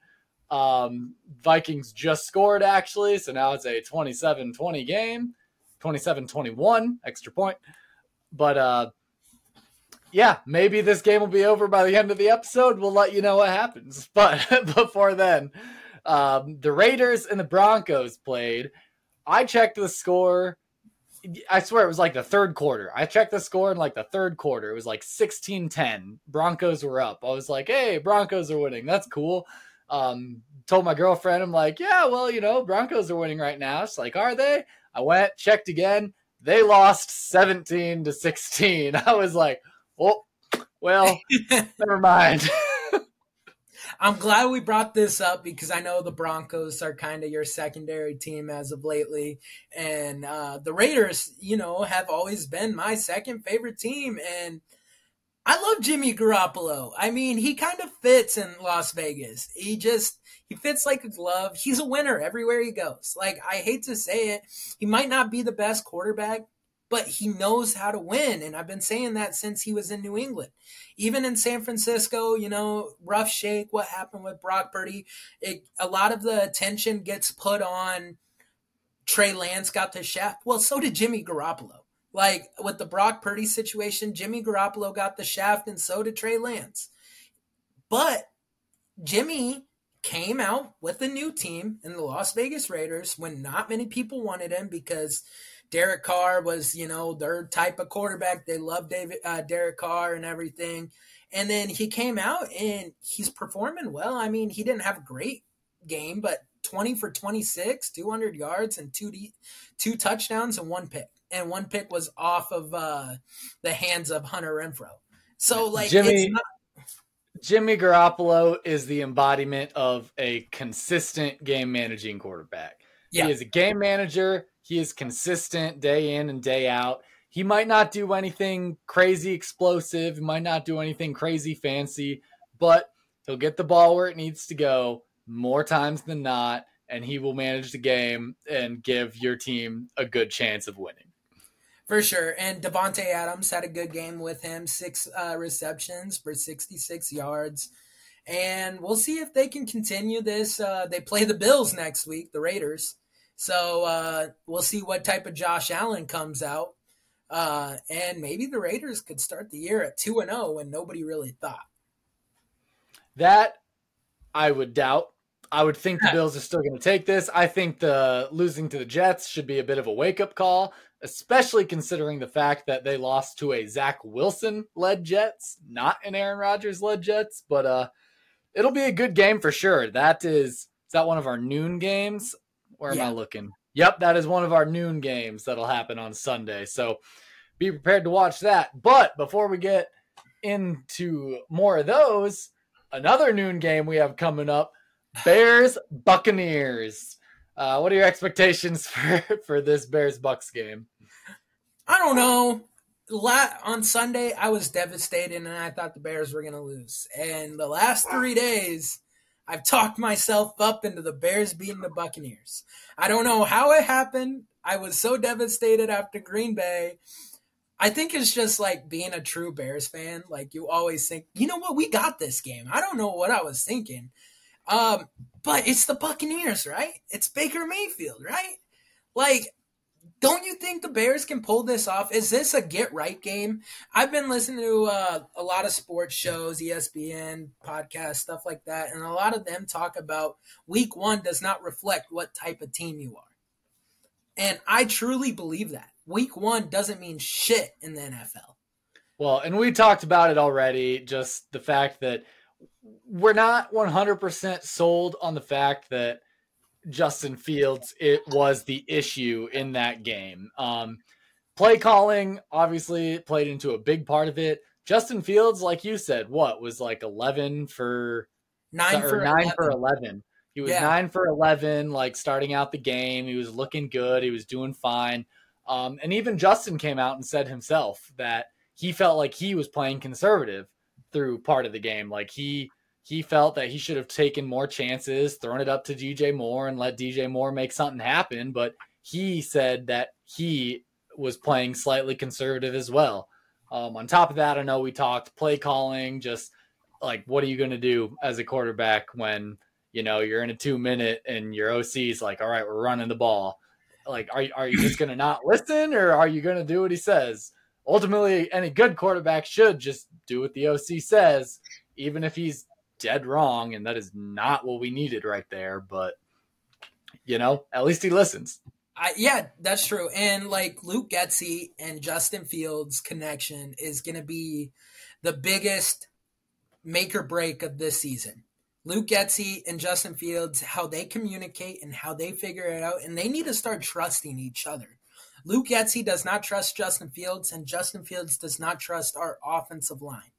Um, Vikings just scored, actually. So now it's a 27 20 game, 27 21, extra point. But uh, yeah, maybe this game will be over by the end of the episode. We'll let you know what happens. [laughs] But before then, um, the Raiders and the Broncos played. I checked the score. I swear it was like the third quarter. I checked the score in like the third quarter. It was like 16 10. Broncos were up. I was like, hey, Broncos are winning. That's cool. Um, told my girlfriend, I'm like, yeah, well, you know, Broncos are winning right now. It's like, are they? I went, checked again. They lost 17 to 16. [laughs] I was like, oh, well, [laughs] never mind. I'm glad we brought this up because I know the Broncos are kind of your secondary team as of lately. And uh, the Raiders, you know, have always been my second favorite team. And I love Jimmy Garoppolo. I mean, he kind of fits in Las Vegas. He just he fits like a glove. He's a winner everywhere he goes. Like I hate to say it, he might not be the best quarterback, but he knows how to win. And I've been saying that since he was in New England. Even in San Francisco, you know, rough shake, what happened with Brock Purdy. It, a lot of the attention gets put on Trey Lance got the shaft. Well, so did Jimmy Garoppolo. Like with the Brock Purdy situation, Jimmy Garoppolo got the shaft and so did Trey Lance. But Jimmy came out with a new team in the Las Vegas Raiders when not many people wanted him because Derek Carr was, you know, their type of quarterback. They love David uh, Derek Carr and everything. And then he came out and he's performing well. I mean, he didn't have a great game, but 20 for 26, 200 yards and two two touchdowns and one pick. And one pick was off of uh, the hands of Hunter Renfrow. So like Jimmy not- Jimmy Garoppolo is the embodiment of a consistent game managing quarterback. Yeah. He is a game manager he is consistent day in and day out. He might not do anything crazy explosive, he might not do anything crazy fancy, but he'll get the ball where it needs to go more times than not, and he will manage the game and give your team a good chance of winning. For sure. And Davante Adams had a good game with him, six uh, receptions for 66 yards. And we'll see if they can continue this. Uh, they play the Bills next week, the Raiders. So uh, we'll see what type of Josh Allen comes out. Uh, and maybe the Raiders could start the year at 2 and 0 when nobody really thought. That I would doubt. I would think the Bills are still going to take this. I think the losing to the Jets should be a bit of a wake up call, especially considering the fact that they lost to a Zach Wilson led Jets, not an Aaron Rodgers led Jets. But uh, it'll be a good game for sure. That is is that one of our noon games? Where yeah. am I looking? Yep, that is one of our noon games that'll happen on Sunday. So be prepared to watch that. But before we get into more of those, another noon game we have coming up Bears Buccaneers. Uh, what are your expectations [laughs] for, for this Bears Bucks game? I don't know. La- on Sunday, I was devastated and I thought the Bears were going to lose. And the last three days, I've talked myself up into the Bears beating the Buccaneers. I don't know how it happened. I was so devastated after Green Bay. I think it's just like being a true Bears fan. Like you always think, you know what, we got this game. I don't know what I was thinking. Um, but it's the Buccaneers, right? It's Baker Mayfield, right? Like don't you think the Bears can pull this off? Is this a get right game? I've been listening to uh, a lot of sports shows, ESPN, podcasts, stuff like that, and a lot of them talk about week one does not reflect what type of team you are. And I truly believe that. Week one doesn't mean shit in the NFL. Well, and we talked about it already, just the fact that we're not 100% sold on the fact that Justin Fields it was the issue in that game. Um, play calling obviously played into a big part of it. Justin Fields, like you said, what was like eleven for nine for nine 11. for eleven. He was yeah. nine for eleven, like starting out the game. He was looking good. He was doing fine. Um, and even Justin came out and said himself that he felt like he was playing conservative through part of the game. Like he he felt that he should have taken more chances, thrown it up to DJ Moore and let DJ Moore make something happen. But he said that he was playing slightly conservative as well. Um, on top of that, I know we talked play calling, just like what are you going to do as a quarterback when you know you're in a two minute and your OC is like, all right, we're running the ball. Like, are are you just going to not listen or are you going to do what he says? Ultimately, any good quarterback should just do what the OC says, even if he's dead wrong, and that is not what we needed right there. But you know, at least he listens. I, yeah, that's true. And like Luke Getsy and Justin Fields' connection is going to be the biggest make or break of this season. Luke Getsy and Justin Fields, how they communicate and how they figure it out, and they need to start trusting each other. Luke Getsy does not trust Justin Fields, and Justin Fields does not trust our offensive line.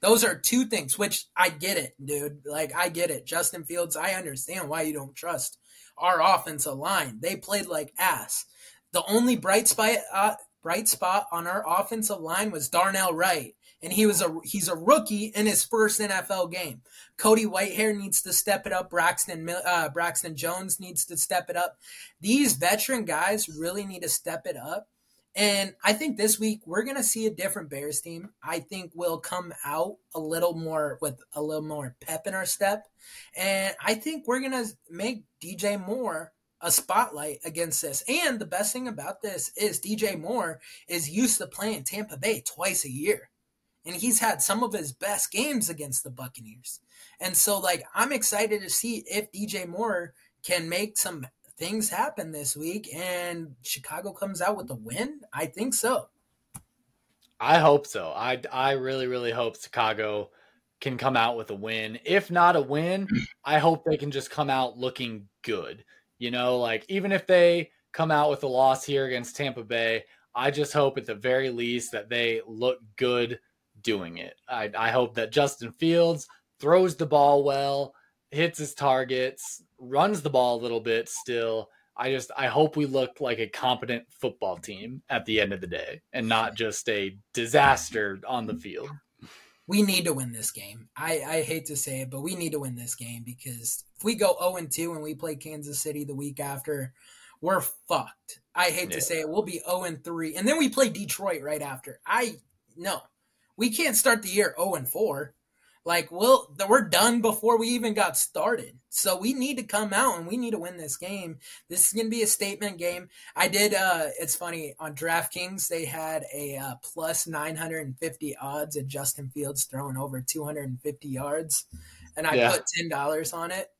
Those are two things, which I get it, dude. Like, I get it. Justin Fields, I understand why you don't trust our offensive line. They played like ass. The only bright spot, uh, bright spot on our offensive line was Darnell Wright and he was a he's a rookie in his first NFL game. Cody Whitehair needs to step it up. Braxton uh, Braxton Jones needs to step it up. These veteran guys really need to step it up. And I think this week we're going to see a different Bears team. I think we'll come out a little more with a little more pep in our step. And I think we're going to make DJ Moore a spotlight against this. And the best thing about this is DJ Moore is used to playing Tampa Bay twice a year and he's had some of his best games against the Buccaneers. And so, like, I'm excited to see if DJ Moore can make some things happen this week and Chicago comes out with a win. I think so. I hope so. I, I really, really hope Chicago can come out with a win. If not a win, [clears throat] I hope they can just come out looking good. You know, like even if they come out with a loss here against Tampa Bay, I just hope at the very least that they look good doing it. I, I hope that Justin Fields throws the ball well, hits his targets, runs the ball a little bit still. I just I hope we look like a competent football team at the end of the day and not just a disaster on the field. We need to win this game. I, I hate to say it, but we need to win this game because if we go 0 and 2 and we play Kansas City the week after, we're fucked. I hate yeah. to say it. We'll be 0 and 3. And then we play Detroit right after. I no we can't start the year 0 and 4. Like, we'll, we're done before we even got started. So we need to come out and we need to win this game. This is going to be a statement game. I did, uh, it's funny, on DraftKings, they had a uh, plus 950 odds of Justin Fields throwing over 250 yards. And I yeah. put $10 on it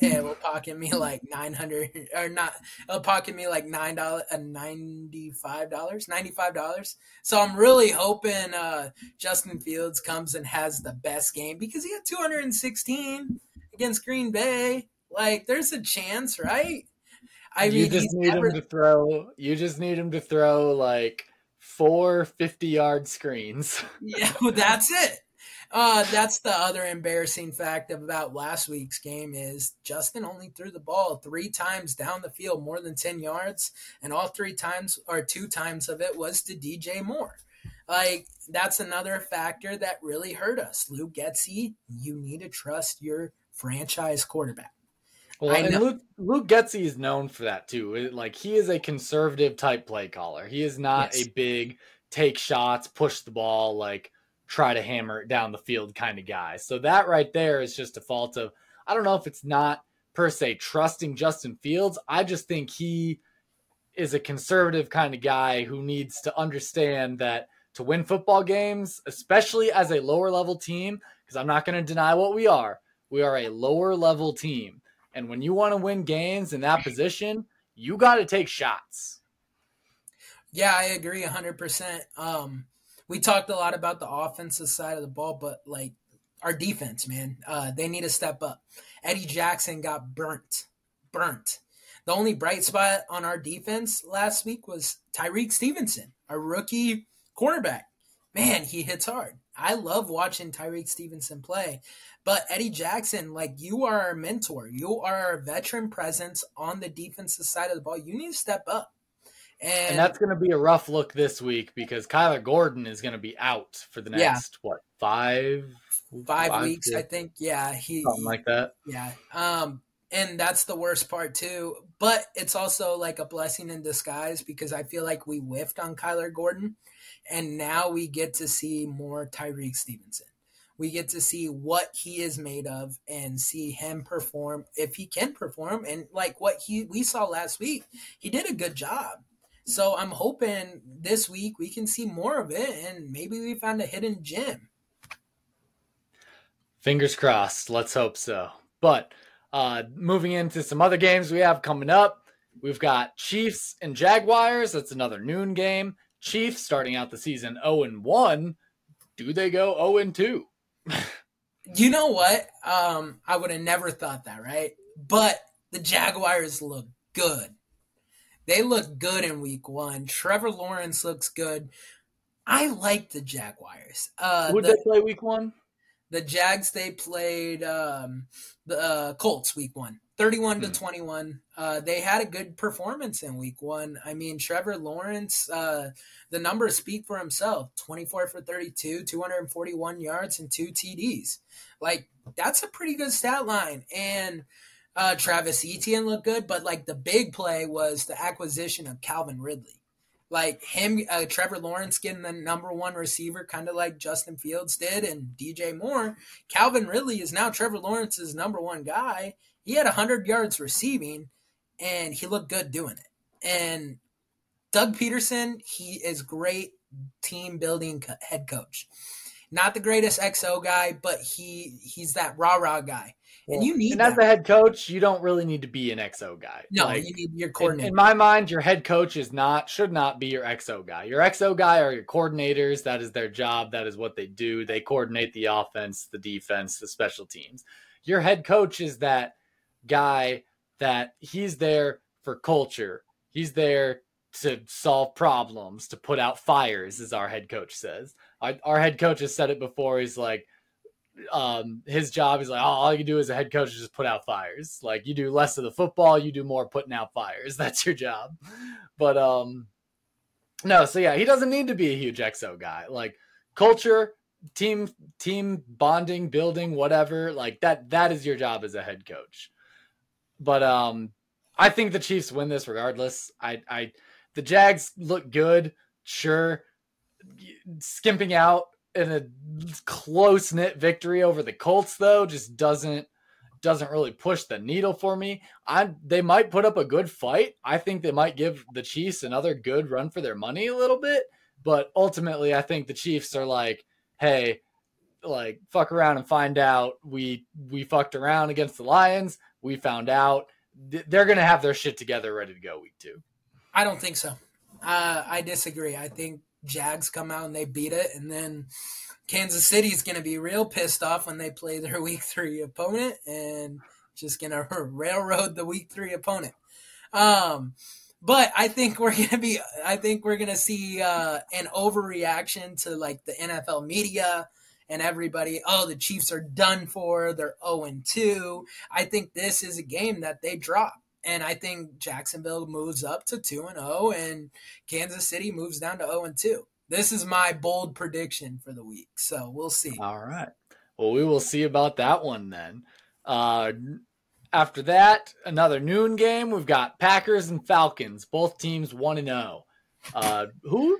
it will pocket me like 900 or not it'll pocket me like nine dollars uh, 95 dollars 95 dollars. So i'm really hoping uh justin fields comes and has the best game because he had 216 against green bay. Like there's a chance right? I you mean just need never... him to throw you just need him to throw like four 50 yard screens. Yeah well, that's it uh, that's the other embarrassing fact about last week's game is Justin only threw the ball three times down the field, more than ten yards, and all three times or two times of it was to DJ Moore. Like that's another factor that really hurt us. Luke Getsy, you need to trust your franchise quarterback. Well, and Luke, Luke Getsy is known for that too. Like he is a conservative type play caller. He is not yes. a big take shots, push the ball like try to hammer it down the field kind of guy. So that right there is just a fault of I don't know if it's not per se trusting Justin Fields. I just think he is a conservative kind of guy who needs to understand that to win football games, especially as a lower level team, because I'm not going to deny what we are. We are a lower level team. And when you want to win games in that position, you got to take shots. Yeah, I agree 100%. Um, we talked a lot about the offensive side of the ball, but like our defense, man, uh, they need to step up. Eddie Jackson got burnt, burnt. The only bright spot on our defense last week was Tyrique Stevenson, a rookie cornerback. Man, he hits hard. I love watching Tyrique Stevenson play. But Eddie Jackson, like you are our mentor. You are our veteran presence on the defensive side of the ball. You need to step up. And, and that's going to be a rough look this week because Kyler Gordon is going to be out for the next yeah. what five five, five weeks, I think. Yeah, he something like that. Yeah. Um, and that's the worst part too. But it's also like a blessing in disguise because I feel like we whiffed on Kyler Gordon, and now we get to see more Tyrique Stevenson. We get to see what he is made of and see him perform if he can perform. And like what he we saw last week, he did a good job. So I'm hoping this week we can see more of it and maybe we found a hidden gem. Fingers crossed. Let's hope so. But uh, moving into some other games we have coming up, we've got Chiefs and Jaguars. That's another noon game. Chiefs starting out the season 0 and 1. Do they go 0 and 2? [laughs] You know what? Um, I would have never thought that, right? But the Jaguars look good. They look good in week one. Trevor Lawrence looks good. I like the Jaguars. Uh, Who did the, they play week one? The Jags, they played um, the uh, Colts week one. 31 to hmm. 21. Uh, they had a good performance in week one. I mean, Trevor Lawrence, uh, the numbers speak for himself 24 for 32, 241 yards, and two TDs. Like, that's a pretty good stat line. And uh, Travis Etienne looked good, but like the big play was the acquisition of Calvin Ridley. Like him, uh, Trevor Lawrence getting the number one receiver, kind of like Justin Fields did, and DJ Moore. Calvin Ridley is now Trevor Lawrence's number one guy he had 100 yards receiving and he looked good doing it. And Doug Pederson, he is great team building co- head coach. Not the greatest XO guy, but he he's that rah rah guy. Well, and you need and as a head coach, you don't really need to be an XO guy. No, like, you need your coordinator. In, in, my mind, your head coach is not should not be your XO guy. Your XO guy are your coordinators. That is their job. That is what they do. They coordinate the offense, the defense, the special teams. Your head coach is that guy that he's there for culture. He's there to solve problems, to put out fires, as our head coach says. Our, our head coach has said it before. He's like, um, his job is like, oh, all you do as a head coach is just put out fires. Like you do less of the football, you do more putting out fires. [laughs] That's your job. But um, no, so yeah, he doesn't need to be a huge exo guy. Like culture, team, team bonding, building, whatever. Like that. That is your job as a head coach. But um, I think the Chiefs win this regardless. I, I, the Jags look good, sure. Skimping out in a close knit victory over the Colts, though, just doesn't doesn't really push the needle for me. I they might put up a good fight. I think they might give the Chiefs another good run for their money a little bit, but ultimately I think the Chiefs are like, "Hey, like fuck around and find out we we fucked around against the Lions we found out they're going to have their shit together ready to go week two. I don't think so. Uh, I disagree. I think Jags come out and they beat it, and then Kansas City's going to be real pissed off when they play their [laughs] week three opponent and just going [laughs] to railroad the week three opponent. Um, but I think we're [laughs] going to be, I think we're going to see uh, an overreaction to like the NFL media and everybody, oh, the Chiefs are done for. They're 0 2. I think this is a game that they drop. And I think Jacksonville moves up to 2 and 0 and Kansas City moves down to 0 and 2. This is my bold prediction for the week. So we'll see. All right. Well, we will see about that one then. Uh, after that, another noon game. We've got Packers and Falcons, both teams 1 and 0. Uh, who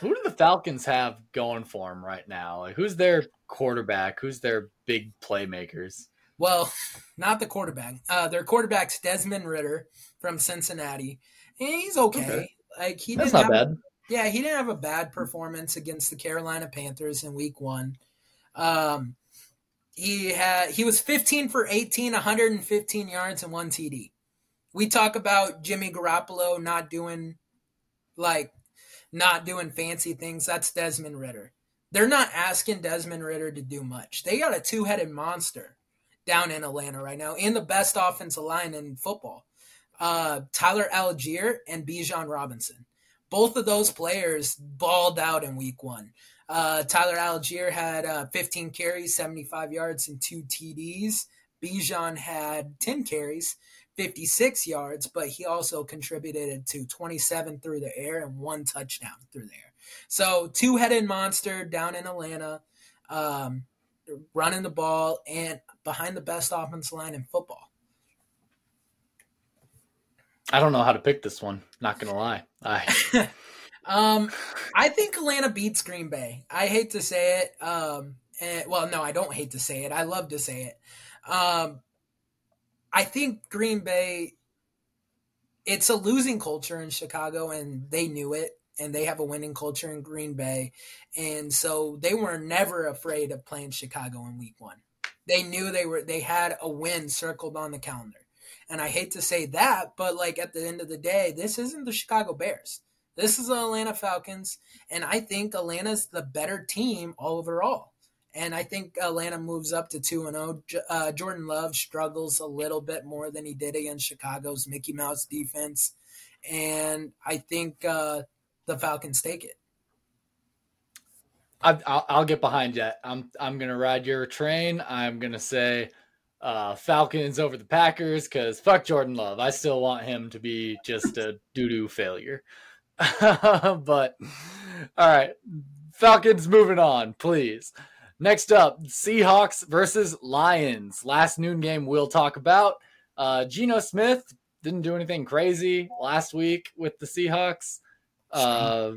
who do the Falcons have going for them right now? Like, who's their quarterback? Who's their big playmakers? Well, [laughs] not the quarterback. Uh, their quarterback's Desmond Ridder from Cincinnati. And he's okay. okay. Like he That's not have, bad. Yeah, he didn't have a bad performance against the Carolina Panthers in Week One. Um, he had he was 15 for 18, 115 yards and one TD. We talk about Jimmy Garoppolo not doing like not doing fancy things. That's Desmond Ridder. They're not asking Desmond Ridder to do much. They got a two headed monster down in Atlanta right now, in the best offensive line in football. Uh, Tyler Allgeier and Bijan Robinson. Both of those players balled out in week one. Uh, Tyler Allgeier had uh, 15 carries, 75 yards, and two TDs. Bijan had 10 carries, 56 yards, but he also contributed to 27 through the air and one touchdown through there. So, two headed monster down in Atlanta, um, running the ball and behind the best offense line in football. I don't know how to pick this one. Not gonna lie. I [laughs] um, I think Atlanta beats Green Bay. I hate to say it. Um, and, well, no, I don't hate to say it. I love to say it. Um, I think Green Bay, it's a losing culture in Chicago, and they knew it, and they have a winning culture in Green Bay, and so they were never afraid of playing Chicago in Week One. They knew they were they had a win circled on the calendar, and I hate to say that, but like at the end of the day, this isn't the Chicago Bears. This is the Atlanta Falcons, and I think Atlanta's the better team overall. And I think Atlanta moves up to 2 and 0. Uh, Jordan Love struggles a little bit more than he did against Chicago's Mickey Mouse defense. And I think uh, the Falcons take it. I, will I'll get behind you. I'm I'm gonna ride your train. I'm gonna say uh, Falcons over the Packers because fuck Jordan Love. I still want him to be just a doo doo failure. [laughs] but all right, Falcons moving on, please. Next up, Seahawks versus Lions. Last noon game we'll talk about. Uh, Geno Smith didn't do anything crazy last week with the Seahawks. Uh,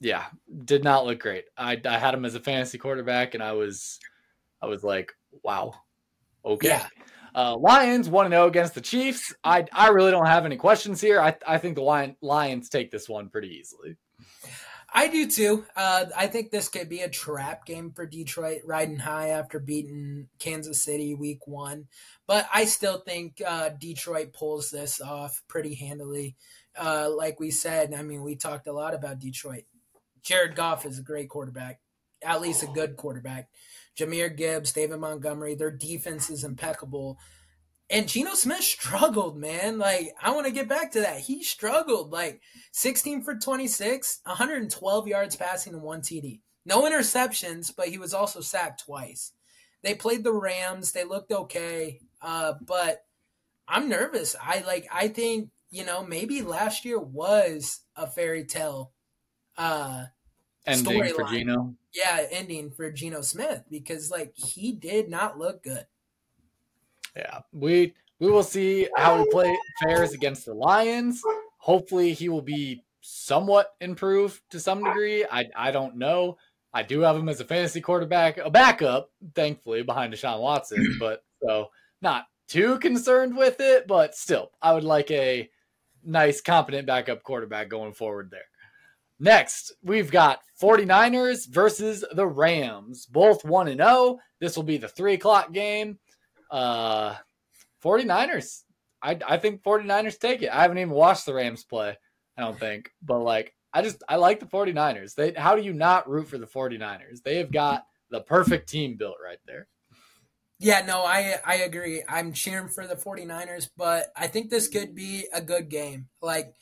yeah, did not look great. I, I had him as a fantasy quarterback, and I was, I was like, wow, okay. Yeah. Uh, Lions one zero against the Chiefs. I I really don't have any questions here. I I think the Lion, Lions take this one pretty easily. I do too. Uh, I think this could be a trap game for Detroit, riding high after beating Kansas City week one. But I still think uh, Detroit pulls this off pretty handily. Uh, like we said, I mean, we talked a lot about Detroit. Jared Goff is a great quarterback, at least a good quarterback. Jahmyr Gibbs, David Montgomery, their defense is impeccable. And Geno Smith struggled, man. Like, I want to get back to that. He struggled. Like, 16 for 26, 112 yards passing and one TD. No interceptions, but he was also sacked twice. They played the Rams. They looked okay. Uh, but I'm nervous. I like, I think, you know, maybe last year was a fairy tale uh, ending for Geno. Yeah, ending for Geno Smith because, like, he did not look good. Yeah, we we will see how he play fares against the Lions. Hopefully, he will be somewhat improved to some degree. I I don't know. I do have him as a fantasy quarterback, a backup, thankfully, behind Deshaun Watson, [clears throat] but so not too concerned with it, but still, I would like a nice, competent backup quarterback going forward there. Next, we've got 49ers versus the Rams, both 1 and 0. This will be the 3 o'clock game. Uh, 49ers. I, I think 49ers take it. I haven't even watched the Rams play, I don't think. But like I just I like the 49ers. They how do you not root for the 49ers? They have got the perfect team built right there. Yeah, no, I I agree. I'm cheering for the 49ers, but I think this could be a good game. Like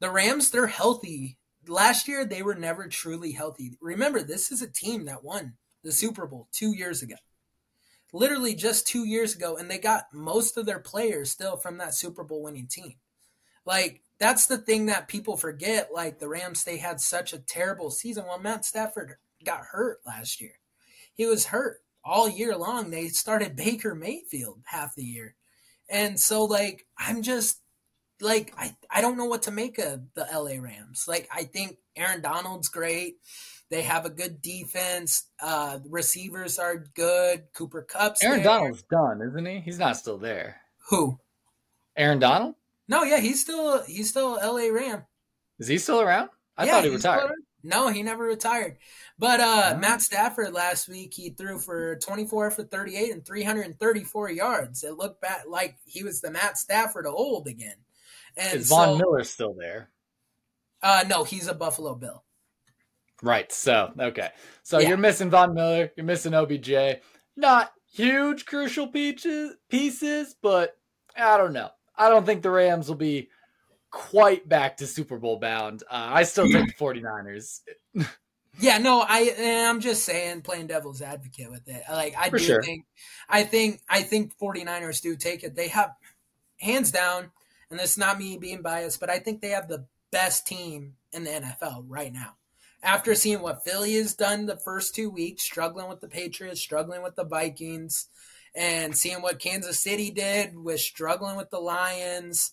the Rams, they're healthy. Last year they were never truly healthy. Remember, this is a team that won the Super Bowl 2 years ago literally just two years ago, and they got most of their players still from that Super Bowl winning team. Like, that's the thing that people forget. Like, the Rams, they had such a terrible season. Well, Matt Stafford got hurt last year. He was hurt all year long. They started Baker Mayfield half the year. And so, like, I'm just like, I, I don't know what to make of the LA Rams. Like, I think Aaron Donald's great. They have a good defense. Uh, receivers are good. Cooper Kupp's Aaron there. Donald's done, isn't he? He's not still there. Who? Aaron Donald? No, yeah, he's still he's still LA Ram. Is he still around? I yeah, thought he retired. No, he never retired. But uh, Matt Stafford last week he threw for 24 for 38 and 334 yards. It looked back like he was the Matt Stafford of old again. And Is Von so, Miller still there? Uh, no, he's a Buffalo Bill. Right. So, okay. So yeah. you're missing Von Miller, you're missing OBJ. Not huge crucial pieces, pieces, but I don't know. I don't think the Rams will be quite back to Super Bowl bound. Uh, I still take the 49ers. [laughs] yeah, no, I I'm just saying playing devil's advocate with it. Like I For do sure. think I think I think 49ers do take it. They have hands down, and it's not me being biased, but I think they have the best team in the NFL right now after seeing what Philly has done the first two weeks, struggling with the Patriots, struggling with the Vikings, and seeing what Kansas City did with struggling with the Lions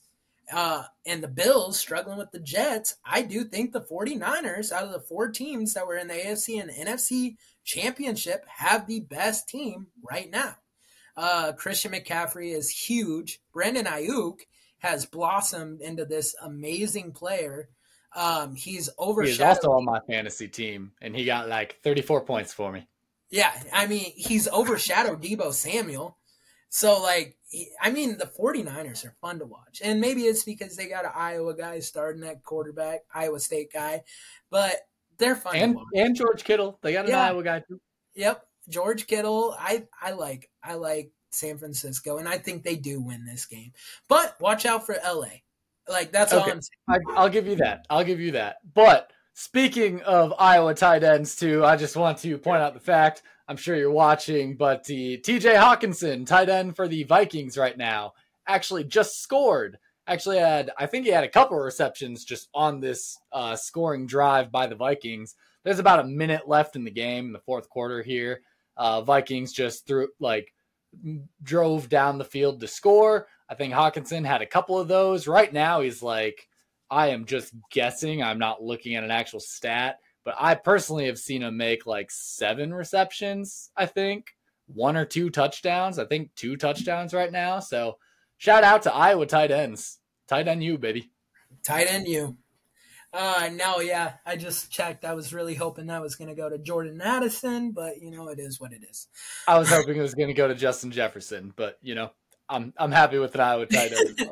uh, and the Bills, struggling with the Jets, I do think the 49ers, out of the four teams that were in the AFC and NFC championship, have the best team right now. Uh, Christian McCaffrey is huge. Brandon Aiyuk has blossomed into this amazing player um, he's overshadowed. He's also on my fantasy team, and he got like 34 points for me. Yeah, I mean, he's overshadowed Deebo Samuel. So, like, I mean, the 49ers are fun to watch. And maybe it's because they got an Iowa guy starting that quarterback, Iowa State guy, but they're fun and, And George Kittle. They got an yeah. Iowa guy, too. Yep. George Kittle, I I like I like San Francisco, and I think they do win this game. But watch out for LA. Like that's okay. all I'm saying. I, will give you that. I'll give you that. But speaking of Iowa tight ends, too, I just want to point out the fact. I'm sure you're watching, but the T.J. Hockenson, tight end for the Vikings right now, actually just scored. Actually had, I think he had a couple of receptions just on this uh, scoring drive by the Vikings. There's about a minute left in the game in the fourth quarter here. Uh, Vikings just threw like drove down the field to score. I think Hockenson had a couple of those. Right now, he's like, I am just guessing. I'm not looking at an actual stat, but I personally have seen him make like seven receptions, I think, one or two touchdowns. I think two touchdowns right now. So shout out to Iowa tight ends. Tight end you, baby. Tight end you. Uh, no, yeah, I just checked. I was really hoping that was going to go to Jordan Addison, but you know, it is what it is. I was hoping it was going to go to Justin Jefferson, but you know, I'm I'm happy with an Iowa tight end.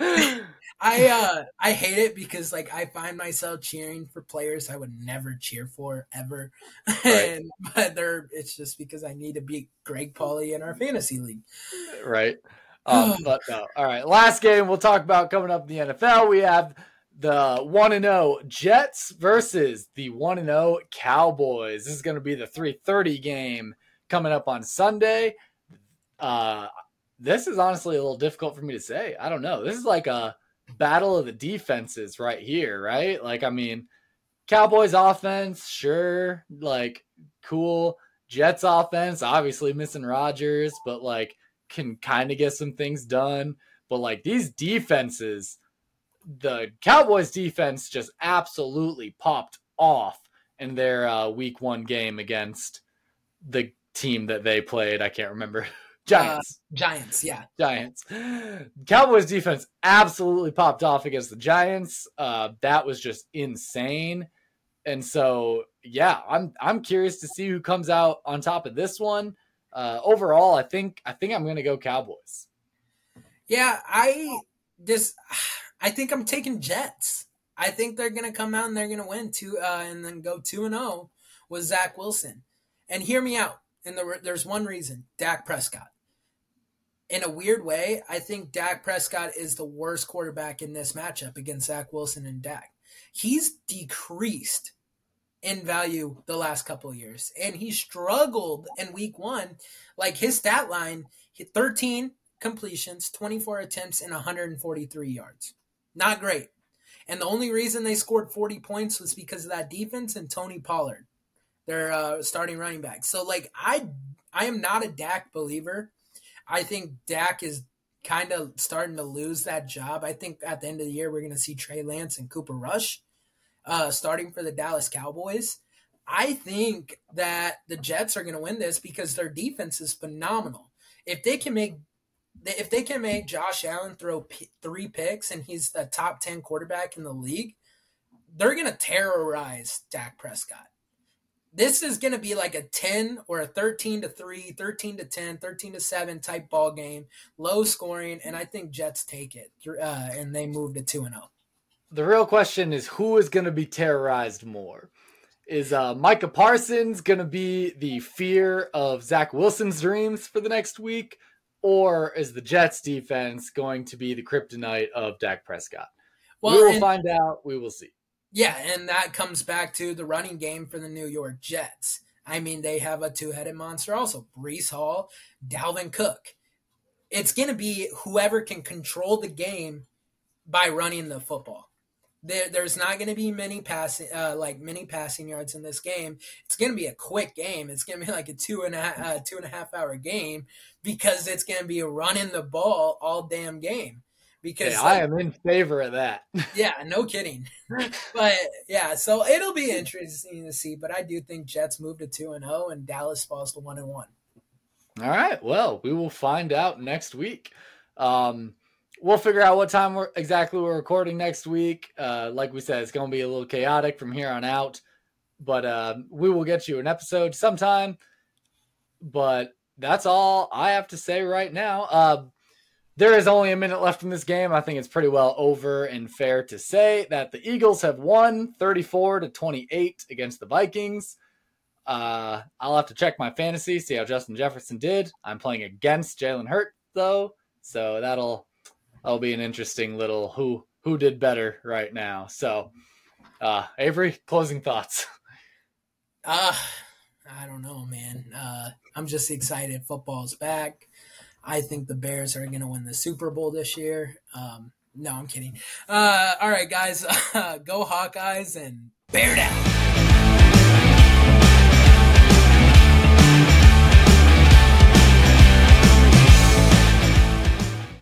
[laughs] I uh I hate it because like I find myself cheering for players I would never cheer for ever, right. [laughs] and but they're it's just because I need to beat Greg Pauly in our fantasy league. Right. Um, [sighs] but no. All right. Last game we'll talk about coming up in the NFL. We have the 1 and 0 Jets versus the 1 and 0 Cowboys. This is going to be the 3:30 game coming up on Sunday. Uh this is honestly a little difficult for me to say. I don't know. This is like a battle of the defenses right here, right? Like I mean, Cowboys offense, sure, like cool. Jets offense, obviously missing Rodgers, but like can kind of get some things done. But like these defenses, the Cowboys defense just absolutely popped off in their uh, week one game against the team that they played. I can't remember. [laughs] Giants. Uh, Giants, yeah. Giants. Cowboys defense absolutely popped off against the Giants. Uh, that was just insane. And so, yeah, I'm I'm curious to see who comes out on top of this one. Uh, overall, I think I think I'm going to go Cowboys. Yeah, I just I think I'm taking Jets. I think they're going to come out and they're going to win two uh, and then go 2 and 0 with Zach Wilson. And hear me out. And the, there's one reason Dak Prescott. In a weird way, I think Dak Prescott is the worst quarterback in this matchup against Zach Wilson and Dak. He's decreased in value the last couple of years, and he struggled in week one. Like his stat line, 13 completions, 24 attempts, and 143 yards. Not great. And the only reason they scored 40 points was because of that defense and Tony Pollard, their uh, starting running back. So, like, I I am not a Dak believer. I think Dak is kind of starting to lose that job. I think at the end of the year, we're going to see Trey Lance and Cooper Rush uh, starting for the Dallas Cowboys. I think that the Jets are going to win this because their defense is phenomenal. If they can make if they can make Josh Allen throw p- three picks and he's the top 10 quarterback in the league, they're going to terrorize Dak Prescott. This is going to be like a 10 or a 13 to 3, 13 to 10, 13 to 7 type ball game, low scoring, and I think Jets take it uh, and they move to 2 and 0. The real question is who is going to be terrorized more? Is uh, Micah Parsons going to be the fear of Zach Wilson's dreams for the next week? Or is the Jets defense going to be the kryptonite of Dak Prescott? Well, we will and, find out. We will see. Yeah, and that comes back to the running game for the New York Jets. I mean, they have a two-headed monster also. Breece Hall, Dalvin Cook. It's going to be whoever can control the game by running the football. There, there's not going to be many passing, uh, like many passing yards in this game. It's going to be a quick game. It's going to be like a two and a half, uh, two and a half hour game because it's going to be running the ball all damn game. Because like, I am in favor of that. [laughs] yeah, no kidding. but yeah, so it'll be interesting to see. But I do think Jets move to two and zero, oh and Dallas falls to one and one. All right. Well, we will find out next week. Um, we'll figure out what time we're exactly we're recording next week. Uh, like we said, it's going to be a little chaotic from here on out, but uh, we will get you an episode sometime. But that's all I have to say right now. Uh, there is only a minute left in this game. I think it's pretty well over and fair to say that the Eagles have won 34 to 28 against the Vikings. Uh, I'll have to check my fantasy, see how Justin Jefferson did. I'm playing against Jalen Hurts though, so that'll that'll be an interesting little who who did better right now. So, uh, Avery, closing thoughts. Uh, [laughs] I don't know, man. Uh, I'm just excited. Football's back. I think the Bears are going to win the Super Bowl this year. Um, no, I'm kidding. Uh, all right, guys, [laughs] go Hawkeyes and bear down.